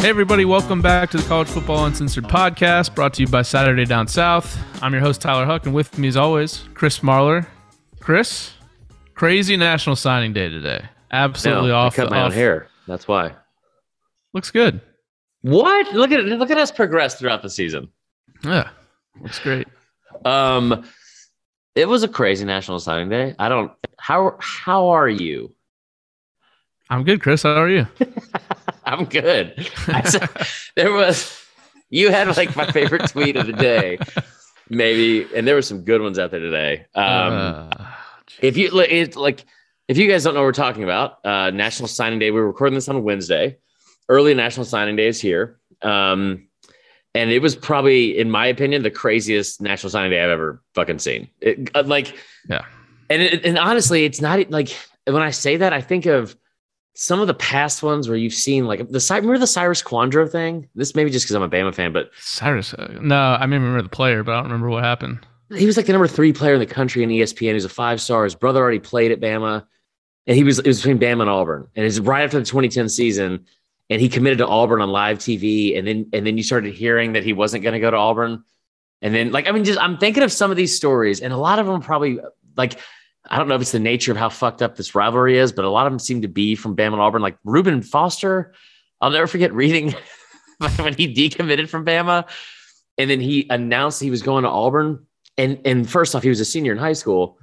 Hey, everybody, welcome back to the College Football Uncensored podcast brought to you by Saturday Down South. I'm your host, Tyler Huck, and with me, as always, Chris Marler. Chris, crazy National Signing Day today. Absolutely No, off. I cut my off- own hair. That's why. Looks good. What? Look at look at us progress throughout the season. Yeah, looks great. Um, it was a crazy National Signing Day. I don't. How how are you? I'm good, Chris. How are you? I'm good. Said, there was you had like my favorite tweet of the day, maybe, and there were some good ones out there today. Um, Uh, if you it's like if you guys don't know what we're talking about uh national signing day we're recording this on wednesday early national signing day is here um and it was probably in my opinion the craziest national signing day i've ever fucking seen it, uh, like Yeah. and it, and honestly it's not like when i say that i think of some of the past ones where you've seen like the Cy- remember the cyrus Kouandjio thing this maybe just because i'm a bama fan but Cyrus. uh, no, I mean, remember the player, but I don't remember what happened. he was like the number three player in the country in ESPN. He's a five star. His brother already played at Bama, and he was it was between Bama and Auburn. And it's right after the 2010 season, and he committed to Auburn on live TV. And then and then you started hearing that he wasn't going to go to Auburn. And then like I mean, just I'm thinking of some of these stories, and a lot of them probably like I don't know if it's the nature of how fucked up this rivalry is, but a lot of them seem to be from Bama and Auburn. Like Reuben Foster, I'll never forget reading when he decommitted from Bama, and then he announced he was going to Auburn and and first off, he was a senior in high school,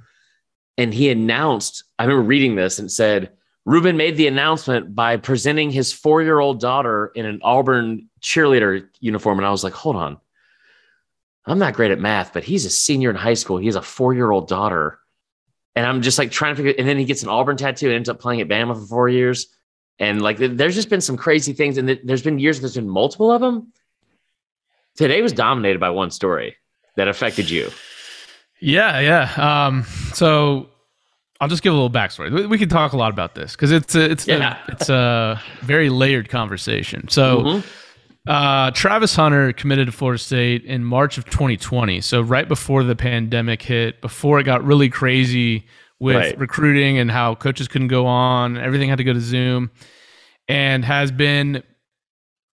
and he announced. I remember reading this and said Reuben made the announcement by presenting his four year old daughter in an Auburn cheerleader uniform, and I was like, hold on, I'm not great at math, but he's a senior in high school. He has a four year old daughter, and I'm just like trying to figure. And then he gets an Auburn tattoo and ends up playing at Bama for four years. And like, there's just been some crazy things, and th- there's been years there's been multiple of them. Today was dominated by one story that affected you. Yeah, yeah. Um, so I'll just give a little backstory. We, we could talk a lot about this because it's a, it's Yeah. a, it's a very layered conversation. So Mhm. Uh, Travis Hunter committed to Florida State in March of 2020. So right before the pandemic hit, before it got really crazy with Right. recruiting and how coaches couldn't go on, everything had to go to Zoom, and has been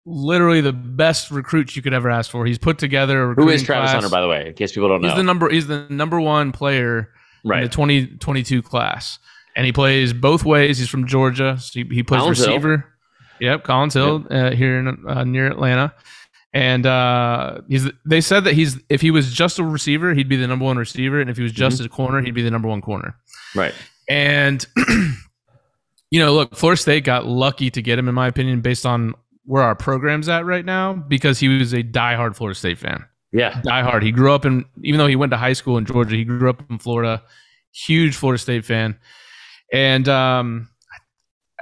literally the best recruit you could ever ask for. He's put together a Who is Travis class. Hunter, by the way, in case people don't know? He's the number. He's the number one player in the 2022 class, and he plays both ways. He's from Georgia. So he, he plays receiver. Yep, Collins Hill uh, here in uh, near Atlanta, and uh, he's. They said that he's if he was just a receiver, he'd be the number one receiver, and if he was just Mm-hmm. a corner, he'd be the number one corner. Right. And you know, look, Florida State got lucky to get him, in my opinion, based on where our program's at right now, because he was a diehard Florida State fan Yeah. diehard. He grew up in, even though he went to high school in Georgia, he grew up in Florida. Huge Florida State fan, and um,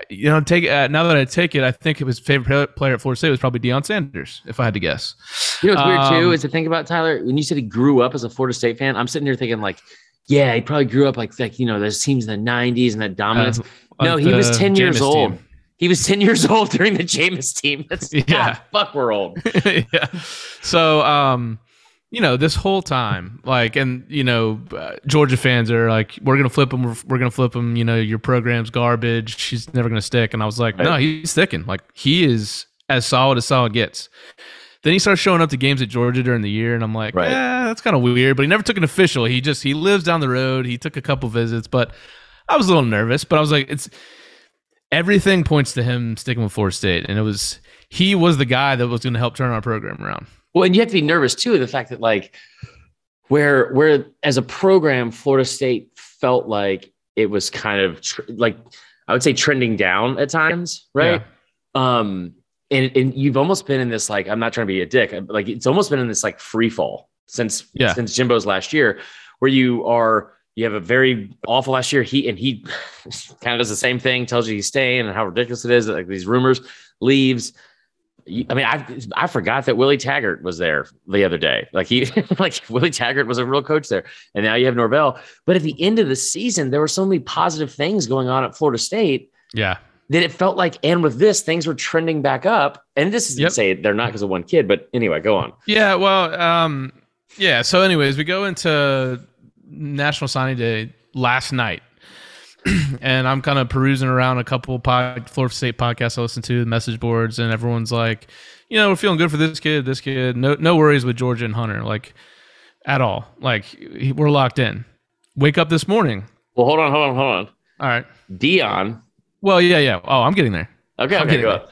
you know, take uh, now that I take it, I think his favorite player at Florida State was probably Deion Sanders, if I had to guess. You know what's weird too Um, is to think about Tyler when you said he grew up as a Florida State fan. I'm sitting here thinking like, yeah, he probably grew up like like you know those teams in the '90s and that dominance. Uh, no, he was the 10 years old. team. He was 10 years old during the Jameis team. That's Yeah. God, fuck, we're old. yeah. So, um, you know, this whole time, like, and you know, uh, Georgia fans are like, "We're gonna flip him. We're, we're gonna flip him. You know, your program's garbage. She's never gonna stick." And I was like, "No, he's sticking. Like, he is as solid as solid gets." Then he starts showing up to games at Georgia during the year, and I'm like, Right. "Yeah, that's kind of weird." But he never took an official. He just he lives down the road. He took a couple visits, but I was a little nervous. But I was like, "It's." Everything points to him sticking with Florida State, and it was he was the guy that was going to help turn our program around. Well, and you have to be nervous too of the fact that like where where as a program, Florida State felt like it was kind of tr- like I would say trending down at times, right? Um, and and you've almost been in this like I'm not trying to be a dick, like it's almost been in this like free fall since Yeah. since Jimbo's last year, where you are you have a very awful last year. He and he kind of does the same thing, tells you he's staying and how ridiculous it is, like these rumors leaves. I mean, I I forgot that Willie Taggart was there the other day. Like he, like Willie Taggart was a real coach there, and now you have Norvell. But at the end of the season, there were so many positive things going on at Florida State Yeah. that it felt like, and with this, things were trending back up. And this isn't Yep. to say they're not because of one kid, but anyway, go on. Yeah. Well, um, yeah. So, anyways, we go into National Signing Day last night. and I'm kind of perusing around a couple pod, Florida State podcasts I listen to, the message boards, and everyone's like, you know, we're feeling good for this kid, this kid. No, no worries with Georgia and Hunter, like at all. Like we're locked in. Wake up this morning. Well, hold on, hold on, hold on. All right. Deion. Well, yeah, yeah. Oh, I'm getting there. Okay, I'm okay, getting go. there.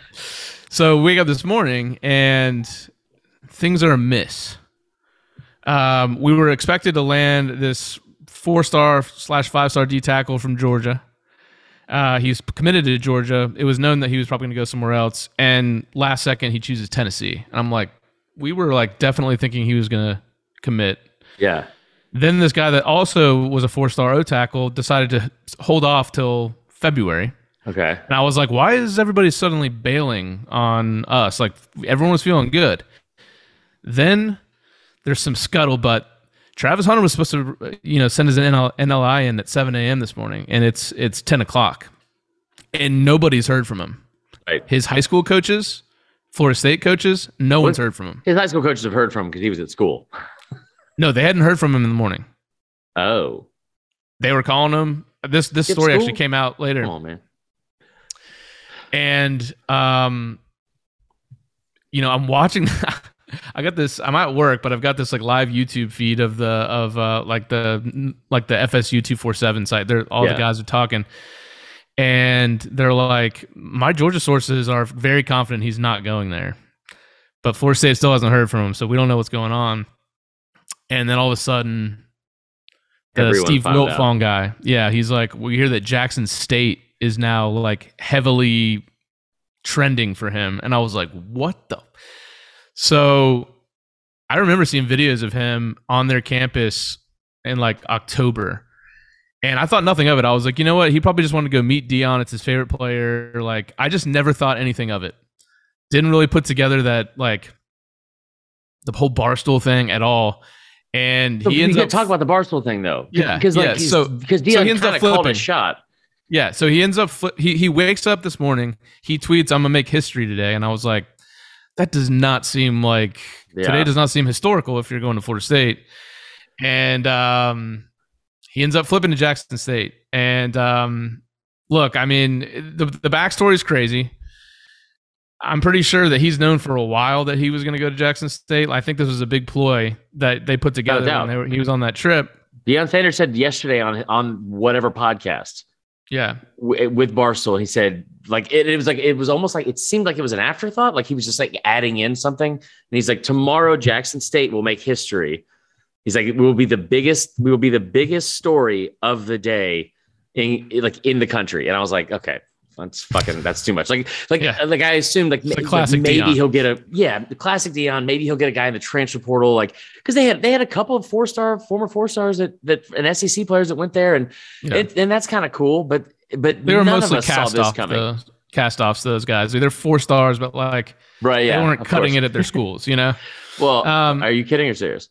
So wake up this morning and things are amiss. Um, we were expected to land this four star slash five star D tackle from Georgia. Uh, he's committed to Georgia. It was known that he was probably going to go somewhere else. And last second, he chooses Tennessee. And I'm like, we were like definitely thinking he was going to commit. Yeah. Then this guy that also was a four star O tackle decided to hold off till February. Okay. And I was like, why is everybody suddenly bailing on us? Like everyone was feeling good. Then there's some scuttlebutt. Travis Hunter was supposed to, you know, send his NL, NLI in at 7 a.m. this morning, and it's it's 10 o'clock, and nobody's heard from him. Right. His high school coaches, Florida State coaches, no one's heard from him. His high school coaches have heard from him because he was at school. No, they hadn't heard from him in the morning. Oh. They were calling him. This this Skip story school? actually came out later. On, man. and um you know i'm watching i got this i'm at work but i've got this like live youtube feed of the of uh like the like the fsu 247 site they're all Yeah. the guys are talking and they're like my georgia sources are very confident he's not going there but florida state still hasn't heard from him so we don't know what's going on and then all of a sudden the Everyone Steve. Wiltfong guy. Yeah, he's like, we hear that Jackson State is now like heavily trending for him. And I was like, what the? So I remember seeing videos of him on their campus in like October. And I thought nothing of it. I was like, you know what? He probably just wanted to go meet Deion. It's his favorite player. Like, I just never thought anything of it. Didn't really put together that, like, the whole Barstool thing at all. And So he ends up talk about the Barstool thing though. Yeah, Because like yeah, so- because so Deion he ends up called a shot. Yeah, so he ends up fli he he wakes up this morning. He tweets, "I'm gonna make history today," and I was like, "That does not seem like Yeah. today does not seem historical if you're going to Florida State." And um, he ends up flipping to Jackson State. And um, look, I mean, the the backstory is crazy. I'm pretty sure that he's known for a while that he was going to go to Jackson State. I think this was a big ploy that they put together doubt. when they were, he was on that trip. Deion Sanders said yesterday on on whatever podcast Yeah, w- eh, with Barstool, he said like it, it was like it was almost like it seemed like it was an afterthought, like he was just like adding in something. And he's like, tomorrow Jackson State will make history. He's like, it will be the biggest, we will be the biggest story of the day in like in the country. And I was like, okay, that's fucking that's too much. Like like Yeah. like I assumed like, a ma- like, classic maybe Deion. he'll get a yeah, the classic Deion. Maybe he'll get a guy in the transfer portal, like because they had they had a couple of four star former four stars that that and SEC players that went there, and Yeah. it, and that's kind of cool. But but they were mostly of cast off coming. the cast offs. Those guys, they're four stars, but like right? Yeah, they weren't cutting course. it at their schools. You know, Well, Um, are you kidding or serious?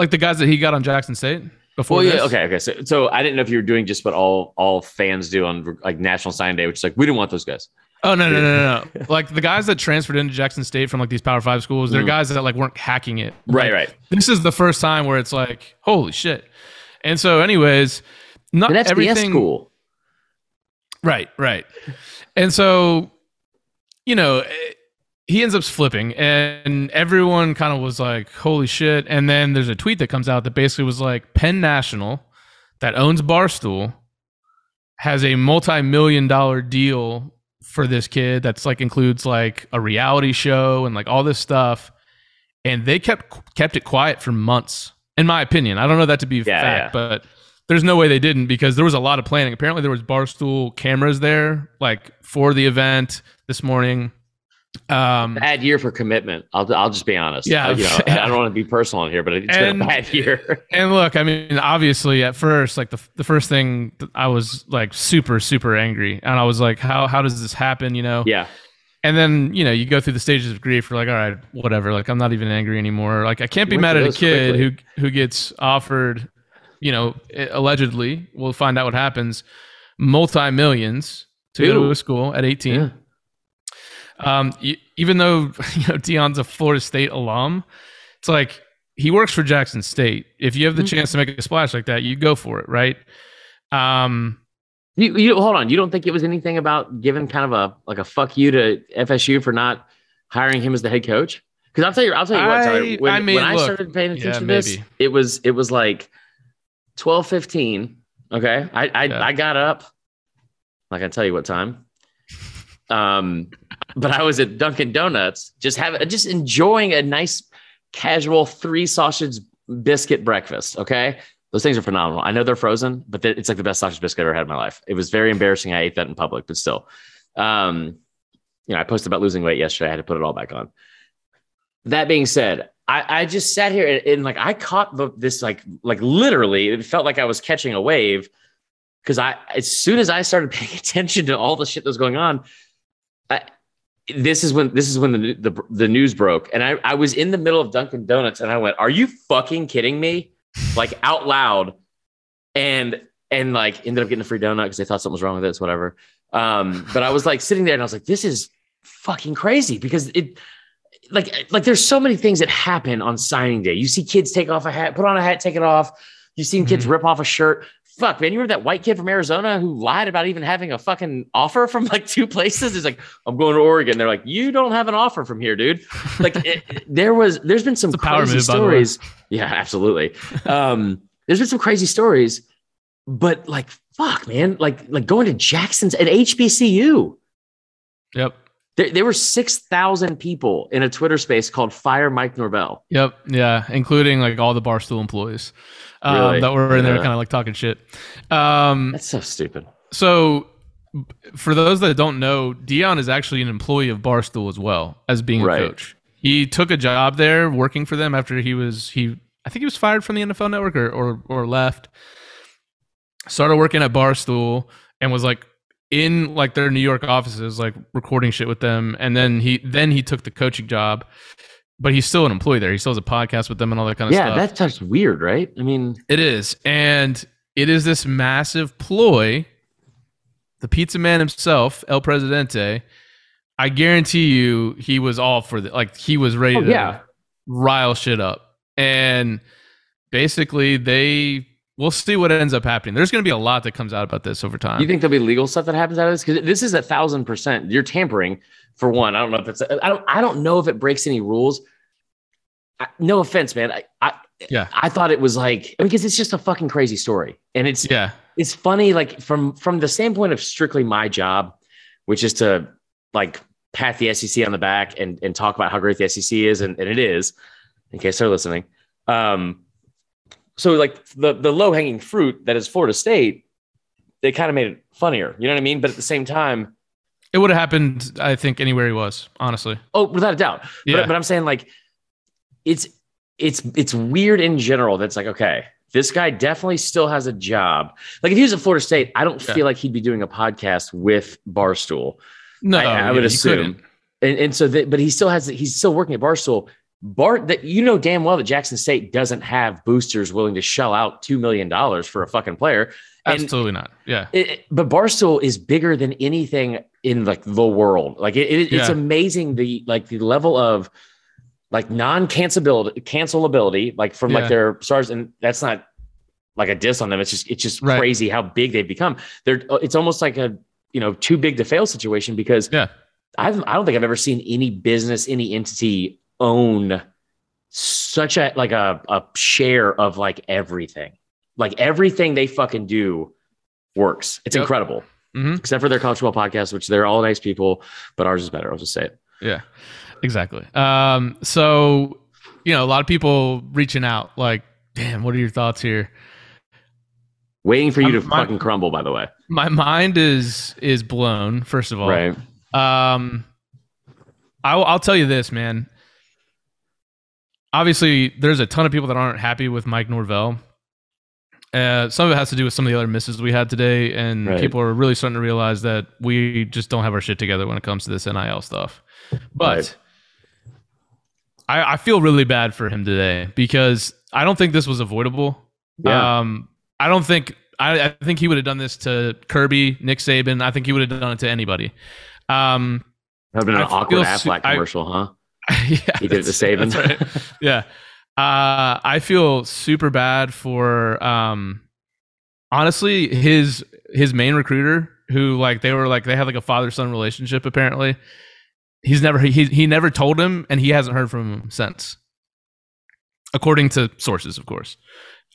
like the guys that he got on Jackson State before. Well, yeah, okay, okay. So, so I didn't know if you were doing just what all all fans do on like National Sign Day, which is like we didn't want those guys. Oh no no no no no! like the guys that transferred into Jackson State from like these Power Five schools, they're Mhm. guys that like weren't hacking it. Right, Like, right. This is the first time where it's like, holy shit. And so, anyways, not FBS everything. school. Right, right. And so, you know, eh, he ends up flipping, and everyone kind of was like, holy shit. And then there's a tweet that comes out that basically was like, Penn National, that owns Barstool, has a multi million dollar deal for this kid that's like includes like a reality show and like all this stuff. And they kept kept it quiet for months, in my opinion. I don't know that to be Yeah, fact, but there's no way they didn't because there was a lot of planning. Apparently, there was barstool cameras there, like for the event this morning. Um, Bad year for commitment. I'll I'll just be honest. Yeah. Uh, you know, I don't want to be personal on here, but it's And- been a bad year. and look, I mean, obviously, at first, like the the first thing, I was like super super angry, and I was like, how how does this happen? You know? yeah, And then you know you go through the stages of grief. You're like, all right, whatever. Like I'm not even angry anymore. Like I can't be You mad at a kid quickly. who who gets offered, you know, allegedly. We'll find out what happens. Multi millions to go to a school at 18. yeah. Um, even though you know Deion's a Florida State alum, it's like he works for Jackson State. If you have the Mhm. chance to make a splash like that, you go for it, right? Um, You, you hold on. You don't think it was anything about giving kind of a like a fuck you to FSU for not hiring him as the head coach? Because I'll tell you, I'll tell you what. Tyler, I- when I mean, when I started paying attention yeah, to this, maybe. it was it was like twelve fifteen. Okay, I I, Yeah. I got up. Like I tell you what time. Um, but I was at Dunkin' Donuts, just having just enjoying a nice casual three sausage biscuit breakfast. Okay. Those things are phenomenal. I know they're frozen, but it's like the best sausage biscuit I've ever had in my life. It was very embarrassing. I ate that in public, but still. Um, you know, I posted about losing weight yesterday. I had to put it all back on. That being said, I, I just sat here and, and, like I caught the, this like like literally, it felt like I was catching a wave because I as soon as I started paying attention to all the shit that was going on, I, this is when this is when the, the the news broke, and I I was in the middle of Dunkin' Donuts, and I went, "Are you fucking kidding me?" Like out loud, and and like ended up getting a free donut because they thought something was wrong with it, whatever. Um, but I was like sitting there, and I was like, "This is fucking crazy," because it. Like, like, there's so many things that happen on signing day. You see kids take off a hat, put on a hat, take it off. You've seen kids rip off a shirt. Fuck, man. You remember that white kid from Arizona who lied about even having a fucking offer from like two places? He's like, I'm going to Oregon. They're like, you don't have an offer from here, dude. Like, it, there was, there's been some power crazy move, by the way. stories. Yeah, absolutely. Um, there's been some crazy stories, but like, fuck, man. Like, like going to Jackson's at HBCU. Yep. There, there were 6,000 people in a Twitter space called Fire Mike Norvell. Yep. Yeah. Including like all the Barstool employees um, Really? that were in there kind of like talking shit. Um, That's so stupid. so for those that don't know, Deion is actually an employee of Barstool as well as being a coach. He took a job there working for them after he was he I think he was fired from the NFL network or or, or left. Started working at Barstool and was like in like their New York offices, like recording shit with them. And then he then he took the coaching job, but he's still an employee there. He still has a podcast with them and all that kind of stuff. Yeah, stuff. that's just weird, right? I mean, It is. And it is this massive ploy. The pizza man himself, El Presidente, I guarantee you he was all for the like he was ready Oh, to yeah. rile shit up. And basically they we'll see what ends up happening. There's gonna be a lot that comes out about this over time. you think there'll be legal stuff that happens out of this? Because this is a thousand percent. You're tampering for one. I don't know if it's. I don't. I don't know if it breaks any rules. I, no offense, man. I, I Yeah. I thought it was like because it's just a fucking crazy story, and it's yeah. it's funny like from from the standpoint of strictly my job, which is to like pat the SEC on the back and and talk about how great the SEC is, and, and it is, in case they're listening. Um, so like the the low hanging fruit that is Florida State, they kind of made it funnier. You know what I mean? But at the same time, It would have happened, I think, anywhere he was, honestly. oh, without a doubt. Yeah. But, but I'm saying like it's it's it's weird in general. That's like okay, this guy definitely still has a job. Like if he was at Florida State, I don't Yeah. feel like he'd be doing a podcast with Barstool. no, I, I would he assume. And, and so that, but he still has he's still working at Barstool. Bart that you know damn well that Jackson State doesn't have boosters willing to shell out two million dollars for a fucking player. And Absolutely not. Yeah. it, it- but Barstool is bigger than anything in like the world. Like it, it- it's Yeah. amazing the like the level of like non-cancelability, cancelability, like from Yeah. like their stars, and that's not like a diss on them. It's just it's just Right. crazy how big they've become. They're uh, it's almost like a you know too big to fail situation because Yeah. I've I don't think I've ever seen any business, any entity own such a like a, a share of like everything. Like everything they fucking do works. It's Yep. incredible. Mhm. Except for their college football podcast, which they're all nice people, but ours is better. I'll just say it. Yeah, exactly. Um, so you know, a lot of people reaching out, like, "Damn, what are your thoughts here?" Waiting for you to I'm- my- fucking crumble, by the way. My mind is is blown. First of all, Right. Um, I'll, I'll tell you this, man. Obviously, there's a ton of people that aren't happy with Mike Norvell. Uh, some of it has to do with some of the other misses we had today, and Right. people are really starting to realize that we just don't have our shit together when it comes to this NIL stuff. But Right. I, I feel really bad for him today because I don't think this was avoidable. Yeah. Um, I don't think I, I think he would have done this to Kirby, Nick Saban. I think he would have done it to anybody. Um, That'd been an I awkward feel su- Aflac I- commercial, huh? yeah, He did it to Saban. right. Yeah, uh, I feel super bad for um, honestly, his his main recruiter, who like they were like they had like a father son relationship apparently. He's never he he never told him, and he hasn't heard from him since, according to sources, of course.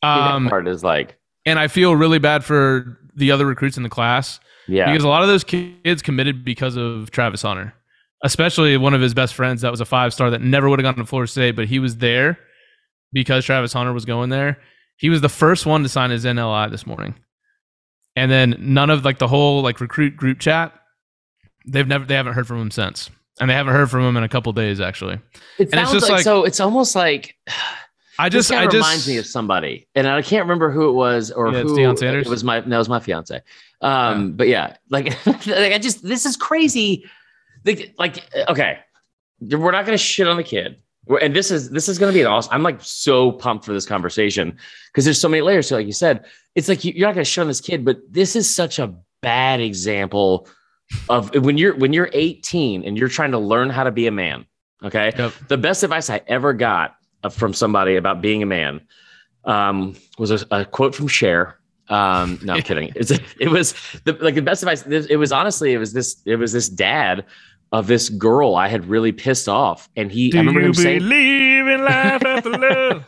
Um, part is like, and I feel really bad for the other recruits in the class. Yeah, because a lot of those kids committed because of Travis Hunter, especially one of his best friends that was a five star that never would have gone to Florida State, but he was there because Travis Hunter was going there. He was the first one to sign his NLI this morning. And then none of like the whole like recruit group chat, they've never they haven't heard from him since. And they haven't heard from him in a couple days actually. It and sounds like, like, so it's almost like I just I just reminds me of somebody. And I can't remember who it was or yeah, who Deion Sanders. it was my that was my fiance. Um yeah. but yeah, like, like I just this is crazy. Like, like okay, we're not gonna shit on the kid and this is this is going to be an awesome. I'm like so pumped for this conversation because there's so many layers. It. Like you said, it's like you're not going to shun this kid, but this is such a bad example of when you're when you're 18 and you're trying to learn how to be a man. Okay, yep. the best advice I ever got from somebody about being a man um, was a, a, quote from Cher. Um, no, I'm kidding. It's, it was the, like the best advice. It was honestly, it was this, it was this dad of this girl I had really pissed off. And he, Do I remember him saying, believe in life after love.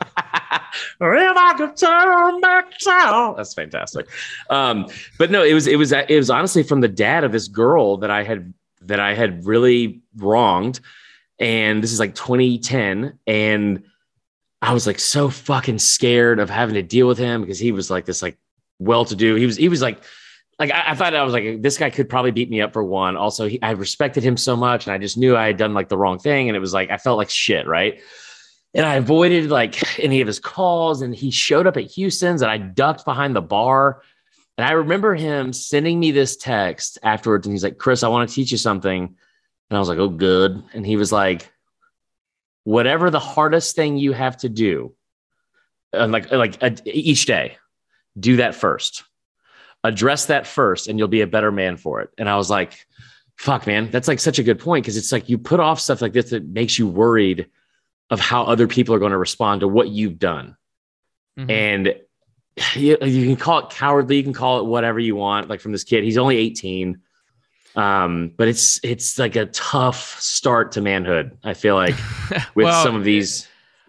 or if I could turn back time. That's fantastic. Um, but no, it was, it was, it was honestly from the dad of this girl that I had, that I had really wronged. And this is like 2010. And I was like so fucking scared of having to deal with him because he was like this, like well to do. He was, he was like, like I, I, thought I was like this guy could probably beat me up for one. Also, he, I respected him so much, and I just knew I had done like the wrong thing, and it was like I felt like shit, right? And I avoided like any of his calls, and he showed up at Houston's, and I ducked behind the bar. And I remember him sending me this text afterwards, and he's like, "Chris, I want to teach you something," and I was like, "Oh, good." And he was like, "Whatever the hardest thing you have to do, and like like uh, each day, do that first address that first and you'll be a better man for it. And I was like, fuck, man, that's like such a good point. Cause it's like you put off stuff like this that makes you worried of how other people are going to respond to what you've done. Mm-hmm. And you, you can call it cowardly, you can call it whatever you want, like from this kid. He's only 18. Um, but it's it's like a tough start to manhood, I feel like, with well, some of these.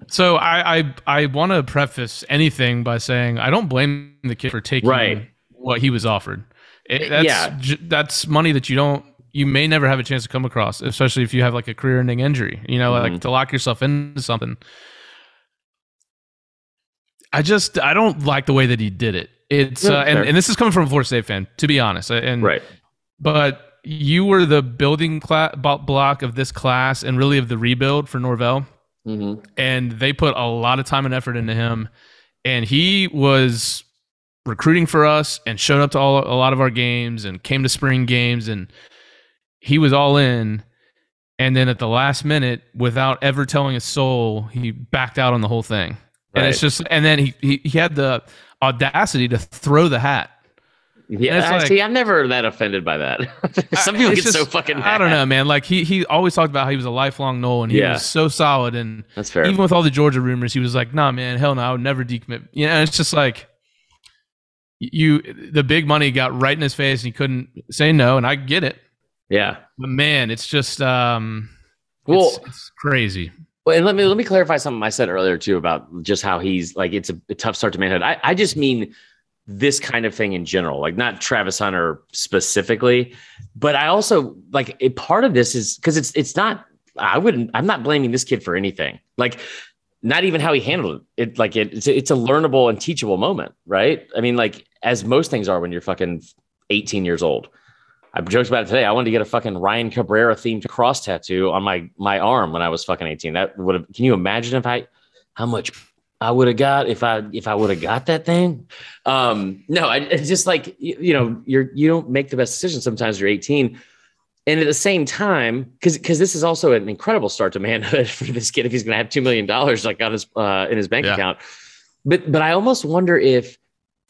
So I I, I want to preface anything by saying I don't blame the kid for taking right what he was offered. It, that's, yeah, that's money that you don't you may never have a chance to come across, especially if you have like a career-ending injury. You know, mm-hmm. like to lock yourself into something. I just I don't like the way that he did it. It's yeah, uh, and, and this is coming from a Florida State fan, to be honest. And right, but you were the building cla- block of this class and really of the rebuild for Norvell. Mm-hmm. And they put a lot of time and effort into him, and he was recruiting for us and showed up to all a lot of our games and came to spring games and he was all in and then at the last minute without ever telling a soul he backed out on the whole thing right. and it's just and then he, he, he had the audacity to throw the hat yeah, like, see, I'm never that offended by that. Some people get just, so fucking. Mad. I don't know, man. Like he he always talked about how he was a lifelong Nole and he yeah. was so solid. And that's fair. Even with all the Georgia rumors, he was like, "Nah, man, hell no, I would never decommit." You know, it's just like you the big money got right in his face and he couldn't say no and i get it. Yeah. But man it's just um well it's, it's crazy. well and let me let me clarify something i said earlier too about just how he's like it's a, a tough start to manhood. I, I just mean this kind of thing in general like not travis hunter specifically but i also like a part of this is because it's it's not i wouldn't i'm not blaming this kid for anything. Like not even how he handled it. It like it, it's it's a learnable and teachable moment, right? I mean, like as most things are when you're fucking 18 years old. I joked about it today. I wanted to get a fucking Ryan Cabrera themed cross tattoo on my my arm when I was fucking 18. That would have. Can you imagine if I how much I would have got if I if I would have got that thing? Um, no, I, it's just like you, you know you're you don't make the best decisions sometimes. You're 18 and at the same time, because because this is also an incredible start to manhood for this kid if he's going to have two million dollars like on his uh, in his bank yeah. account. But but I almost wonder if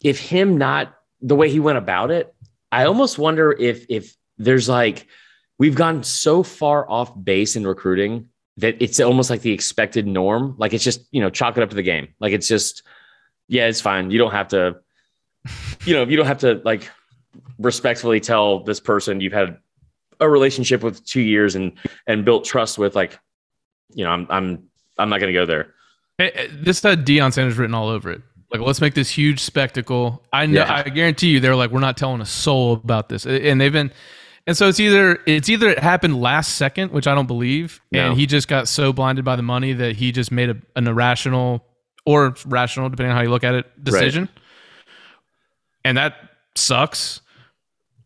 if him not the way he went about it, I almost wonder if if there's like we've gone so far off base in recruiting that it's almost like the expected norm. Like it's just you know chalk it up to the game. Like it's just yeah, it's fine. You don't have to you know, you don't have to like respectfully tell this person you've had a relationship with two years and and built trust with like, you know, I'm I'm I'm not to go there. Hey, this had Deion Sanders written all over it. Like, let's make this huge spectacle. I know. Yeah. I guarantee you, they're like, we're not telling a soul about this, and they've been. And so it's either it's either it happened last second, which I don't believe, no. and he just got so blinded by the money that he just made a, an irrational or rational, depending on how you look at it, decision. Right. And that sucks.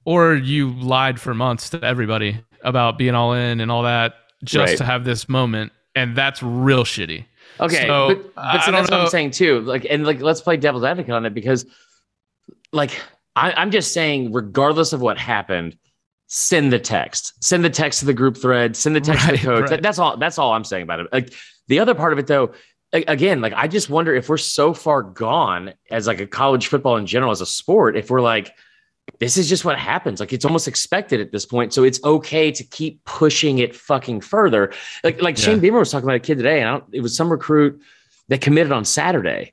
Or you lied for months to everybody about being all in and all that just right. to have this moment, and that's real shitty. Okay, so, but, but so that's know. what I'm saying too. Like, and like, let's play devil's advocate on it because, like, I, I'm just saying, regardless of what happened, send the text. Send the text to the group thread. Send the text right, to the coach. Right. That's all. That's all I'm saying about it. Like the other part of it, though, again, like I just wonder if we're so far gone as like a college football in general as a sport, if we're like, this is just what happens. Like it's almost expected at this point. So it's okay to keep pushing it fucking further. Like like yeah. Shane Beamer was talking about a kid today, and it was some recruit that committed on Saturday.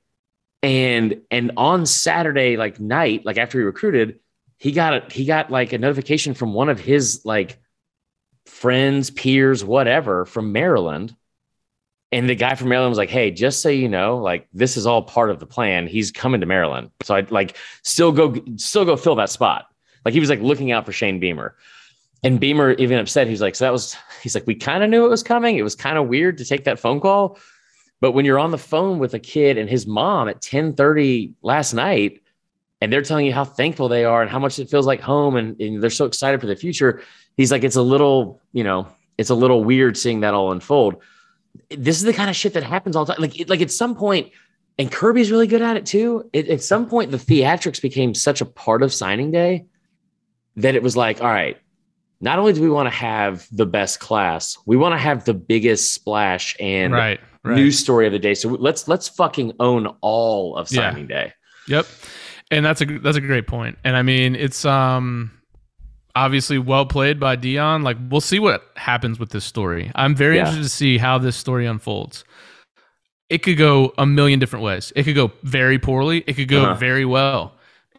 And and on Saturday, like night, like after he recruited, he got a he got like a notification from one of his like friends, peers, whatever from Maryland and the guy from Maryland was like, "Hey, just so you know, like this is all part of the plan. He's coming to Maryland, so I like still go, still go fill that spot." Like he was like looking out for Shane Beamer, and Beamer even upset. He's like, "So that was." He's like, "We kind of knew it was coming. It was kind of weird to take that phone call, but when you're on the phone with a kid and his mom at 10:30 last night, and they're telling you how thankful they are and how much it feels like home, and, and they're so excited for the future." He's like, "It's a little, you know, it's a little weird seeing that all unfold." This is the kind of shit that happens all the time. Like, like at some point, and Kirby's really good at it too. It, at some point, the theatrics became such a part of signing day that it was like, all right, not only do we want to have the best class, we want to have the biggest splash and right, right. news story of the day. So let's let's fucking own all of signing yeah. day. Yep. And that's a that's a great point. And I mean, it's um obviously well played by Deion. Like we'll see what happens with this story. I'm very yeah. interested to see how this story unfolds. It could go a million different ways. It could go very poorly. It could go uh-huh. very well.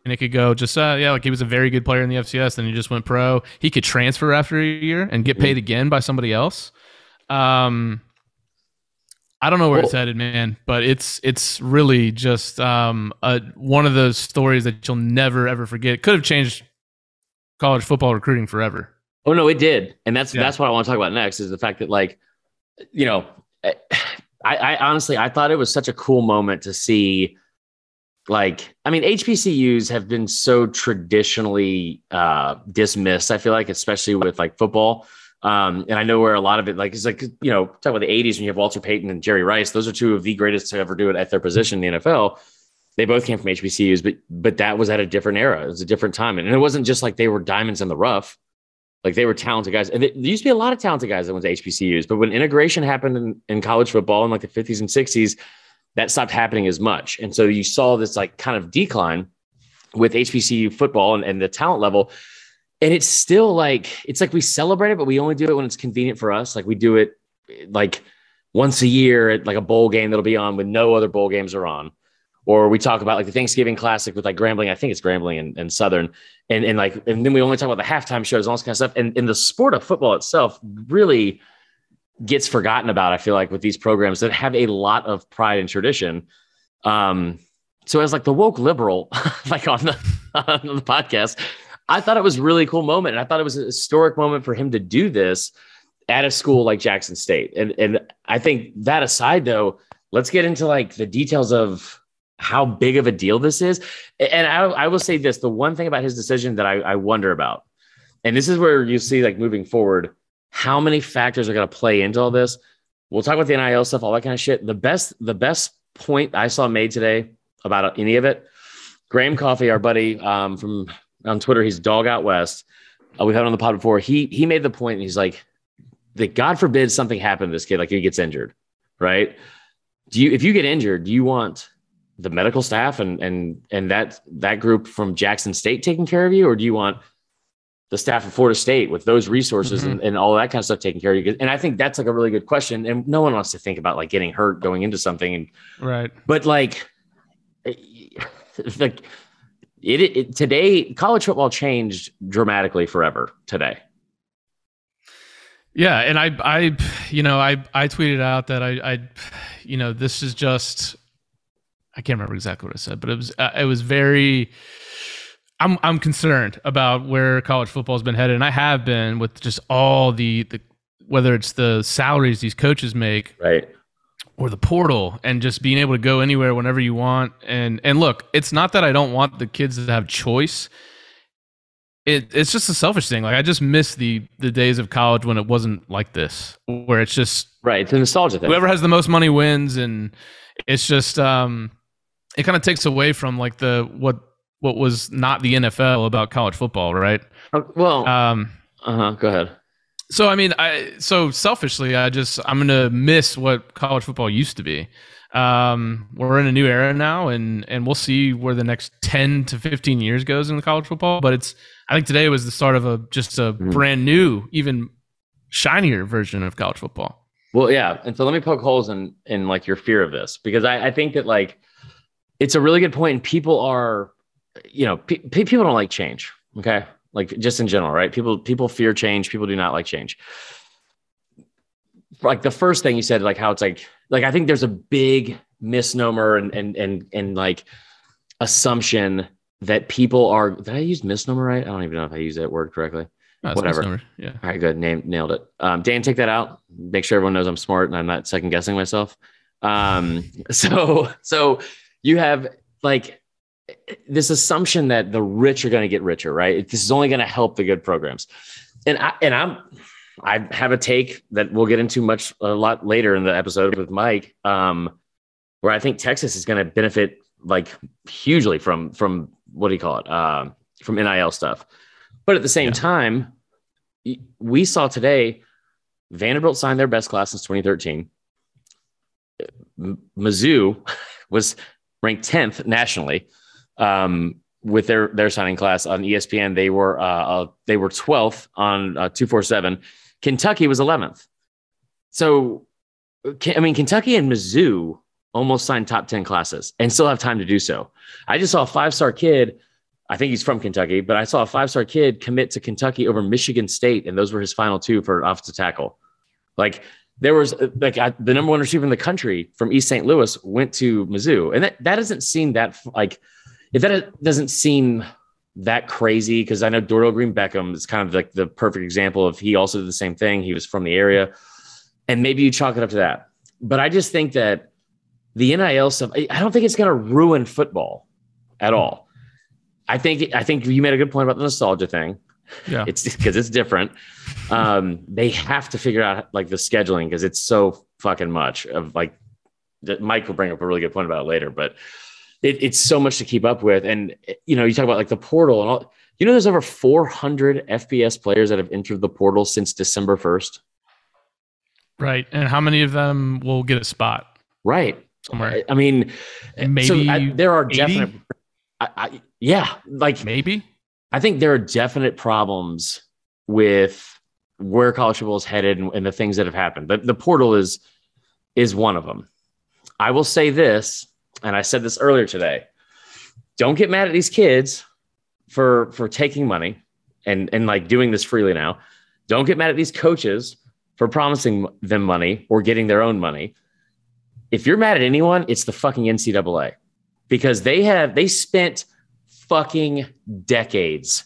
And it could go just uh, yeah, like he was a very good player in the FCS, then he just went pro. He could transfer after a year and get paid again by somebody else. Um, I don't know where well, it's headed, man, but it's it's really just um, a, one of those stories that you'll never ever forget. Could have changed college football recruiting forever. Oh no, it did, and that's yeah. that's what I want to talk about next is the fact that like, you know, I, I honestly I thought it was such a cool moment to see. Like, I mean, HBCUs have been so traditionally uh, dismissed. I feel like, especially with like football. Um, and I know where a lot of it, like, it's like, you know, talk about the 80s when you have Walter Payton and Jerry Rice. Those are two of the greatest to ever do it at their position in the NFL they both came from HBCUs, but but that was at a different era. It was a different time, and it wasn't just like they were diamonds in the rough. Like they were talented guys, and there used to be a lot of talented guys that went to HBCUs. But when integration happened in, in college football in like the 50s and 60s, that stopped happening as much, and so you saw this like kind of decline with HBCU football and, and the talent level. And it's still like it's like we celebrate it, but we only do it when it's convenient for us. Like we do it like once a year at like a bowl game that'll be on when no other bowl games are on or we talk about like the Thanksgiving classic with like Grambling. I think it's Grambling and, and Southern. And, and like, and then we only talk about the halftime shows, and all this kind of stuff. And, and the sport of football itself really gets forgotten about, I feel like, with these programs that have a lot of pride and tradition. Um, so as like the woke liberal, like on the, on the podcast, I thought it was really cool moment. And I thought it was a historic moment for him to do this at a school like Jackson State. And, and I think that aside though, let's get into like the details of how big of a deal this is. And I, I will say this: the one thing about his decision that I, I wonder about, and this is where you see like moving forward, how many factors are going to play into all this. We'll talk about the NIL stuff, all that kind of shit. The best, the best point I saw made today about any of it. Graham Coffee, our buddy um, from on Twitter, he's Dog Out West. Uh, we've had on the pod before. He he made the point, and he's like, that God forbid something happened to this kid, like he gets injured, right? Do you if you get injured, do you want the medical staff and and and that that group from Jackson State taking care of you, or do you want the staff of Florida State with those resources mm-hmm. and, and all that kind of stuff taking care of you? And I think that's like a really good question. And no one wants to think about like getting hurt going into something. And, right. But like, like it, it today college football changed dramatically forever today. Yeah, and I, I, you know, I, I tweeted out that I, I, you know, this is just, I can't remember exactly what I said, but it was, uh, it was very. I'm, I'm concerned about where college football has been headed, and I have been with just all the, the, whether it's the salaries these coaches make, right, or the portal, and just being able to go anywhere whenever you want. And, and look, it's not that I don't want the kids to have choice it, it's just a selfish thing. Like I just miss the the days of college when it wasn't like this, where it's just right. It's a nostalgia thing. Whoever has the most money wins, and it's just um, it kind of takes away from like the what what was not the NFL about college football, right? Oh, well, um, uh huh. Go ahead. So I mean, I so selfishly, I just I'm gonna miss what college football used to be. Um, we're in a new era now, and and we'll see where the next ten to fifteen years goes in the college football. But it's I think today was the start of a just a mm. brand new, even shinier version of college football. Well, yeah, and so let me poke holes in in like your fear of this because I, I think that like it's a really good point. And people are, you know, pe- people don't like change. Okay, like just in general, right? People people fear change. People do not like change. Like the first thing you said, like how it's like like I think there's a big misnomer and and and and like assumption that people are. Did I use misnomer right? I don't even know if I use that word correctly. No, Whatever. Misnomer. Yeah. All right. Good. Name nailed it. Um, Dan, take that out. Make sure everyone knows I'm smart and I'm not second guessing myself. Um, so so you have like this assumption that the rich are going to get richer, right? This is only going to help the good programs, and I and I'm I have a take that we'll get into much a lot later in the episode with Mike, um, where I think Texas is going to benefit like hugely from from what do you call it? Uh, from NIL stuff. But at the same yeah. time, we saw today Vanderbilt signed their best class since 2013. Mizzou was ranked 10th nationally um, with their their signing class on ESPN. They were uh, uh, they were 12th on uh, 247. Kentucky was 11th. So, I mean, Kentucky and Mizzou almost signed top 10 classes and still have time to do so. I just saw a five star kid. I think he's from Kentucky, but I saw a five star kid commit to Kentucky over Michigan State, and those were his final two for offensive tackle. Like there was uh, like I, the number one receiver in the country from East St. Louis went to Mizzou, and that that doesn't seem that like if that doesn't seem that crazy because I know Dorial Green Beckham is kind of like the perfect example of he also did the same thing. He was from the area, and maybe you chalk it up to that. But I just think that the NIL stuff, I don't think it's going to ruin football at all. I think I think you made a good point about the nostalgia thing. Yeah, it's because it's different. Um, they have to figure out like the scheduling because it's so fucking much of like. Mike will bring up a really good point about it later, but it, it's so much to keep up with. And you know, you talk about like the portal and all. You know, there's over 400 FBS players that have entered the portal since December 1st. Right, and how many of them will get a spot? Right somewhere. I mean, maybe so I, there are 80? definite. I, I, yeah, like maybe. I think there are definite problems with where college football is headed and, and the things that have happened. The, the portal is is one of them. I will say this, and I said this earlier today. Don't get mad at these kids for for taking money and and like doing this freely now. Don't get mad at these coaches for promising them money or getting their own money if you're mad at anyone, it's the fucking NCAA because they have they spent fucking decades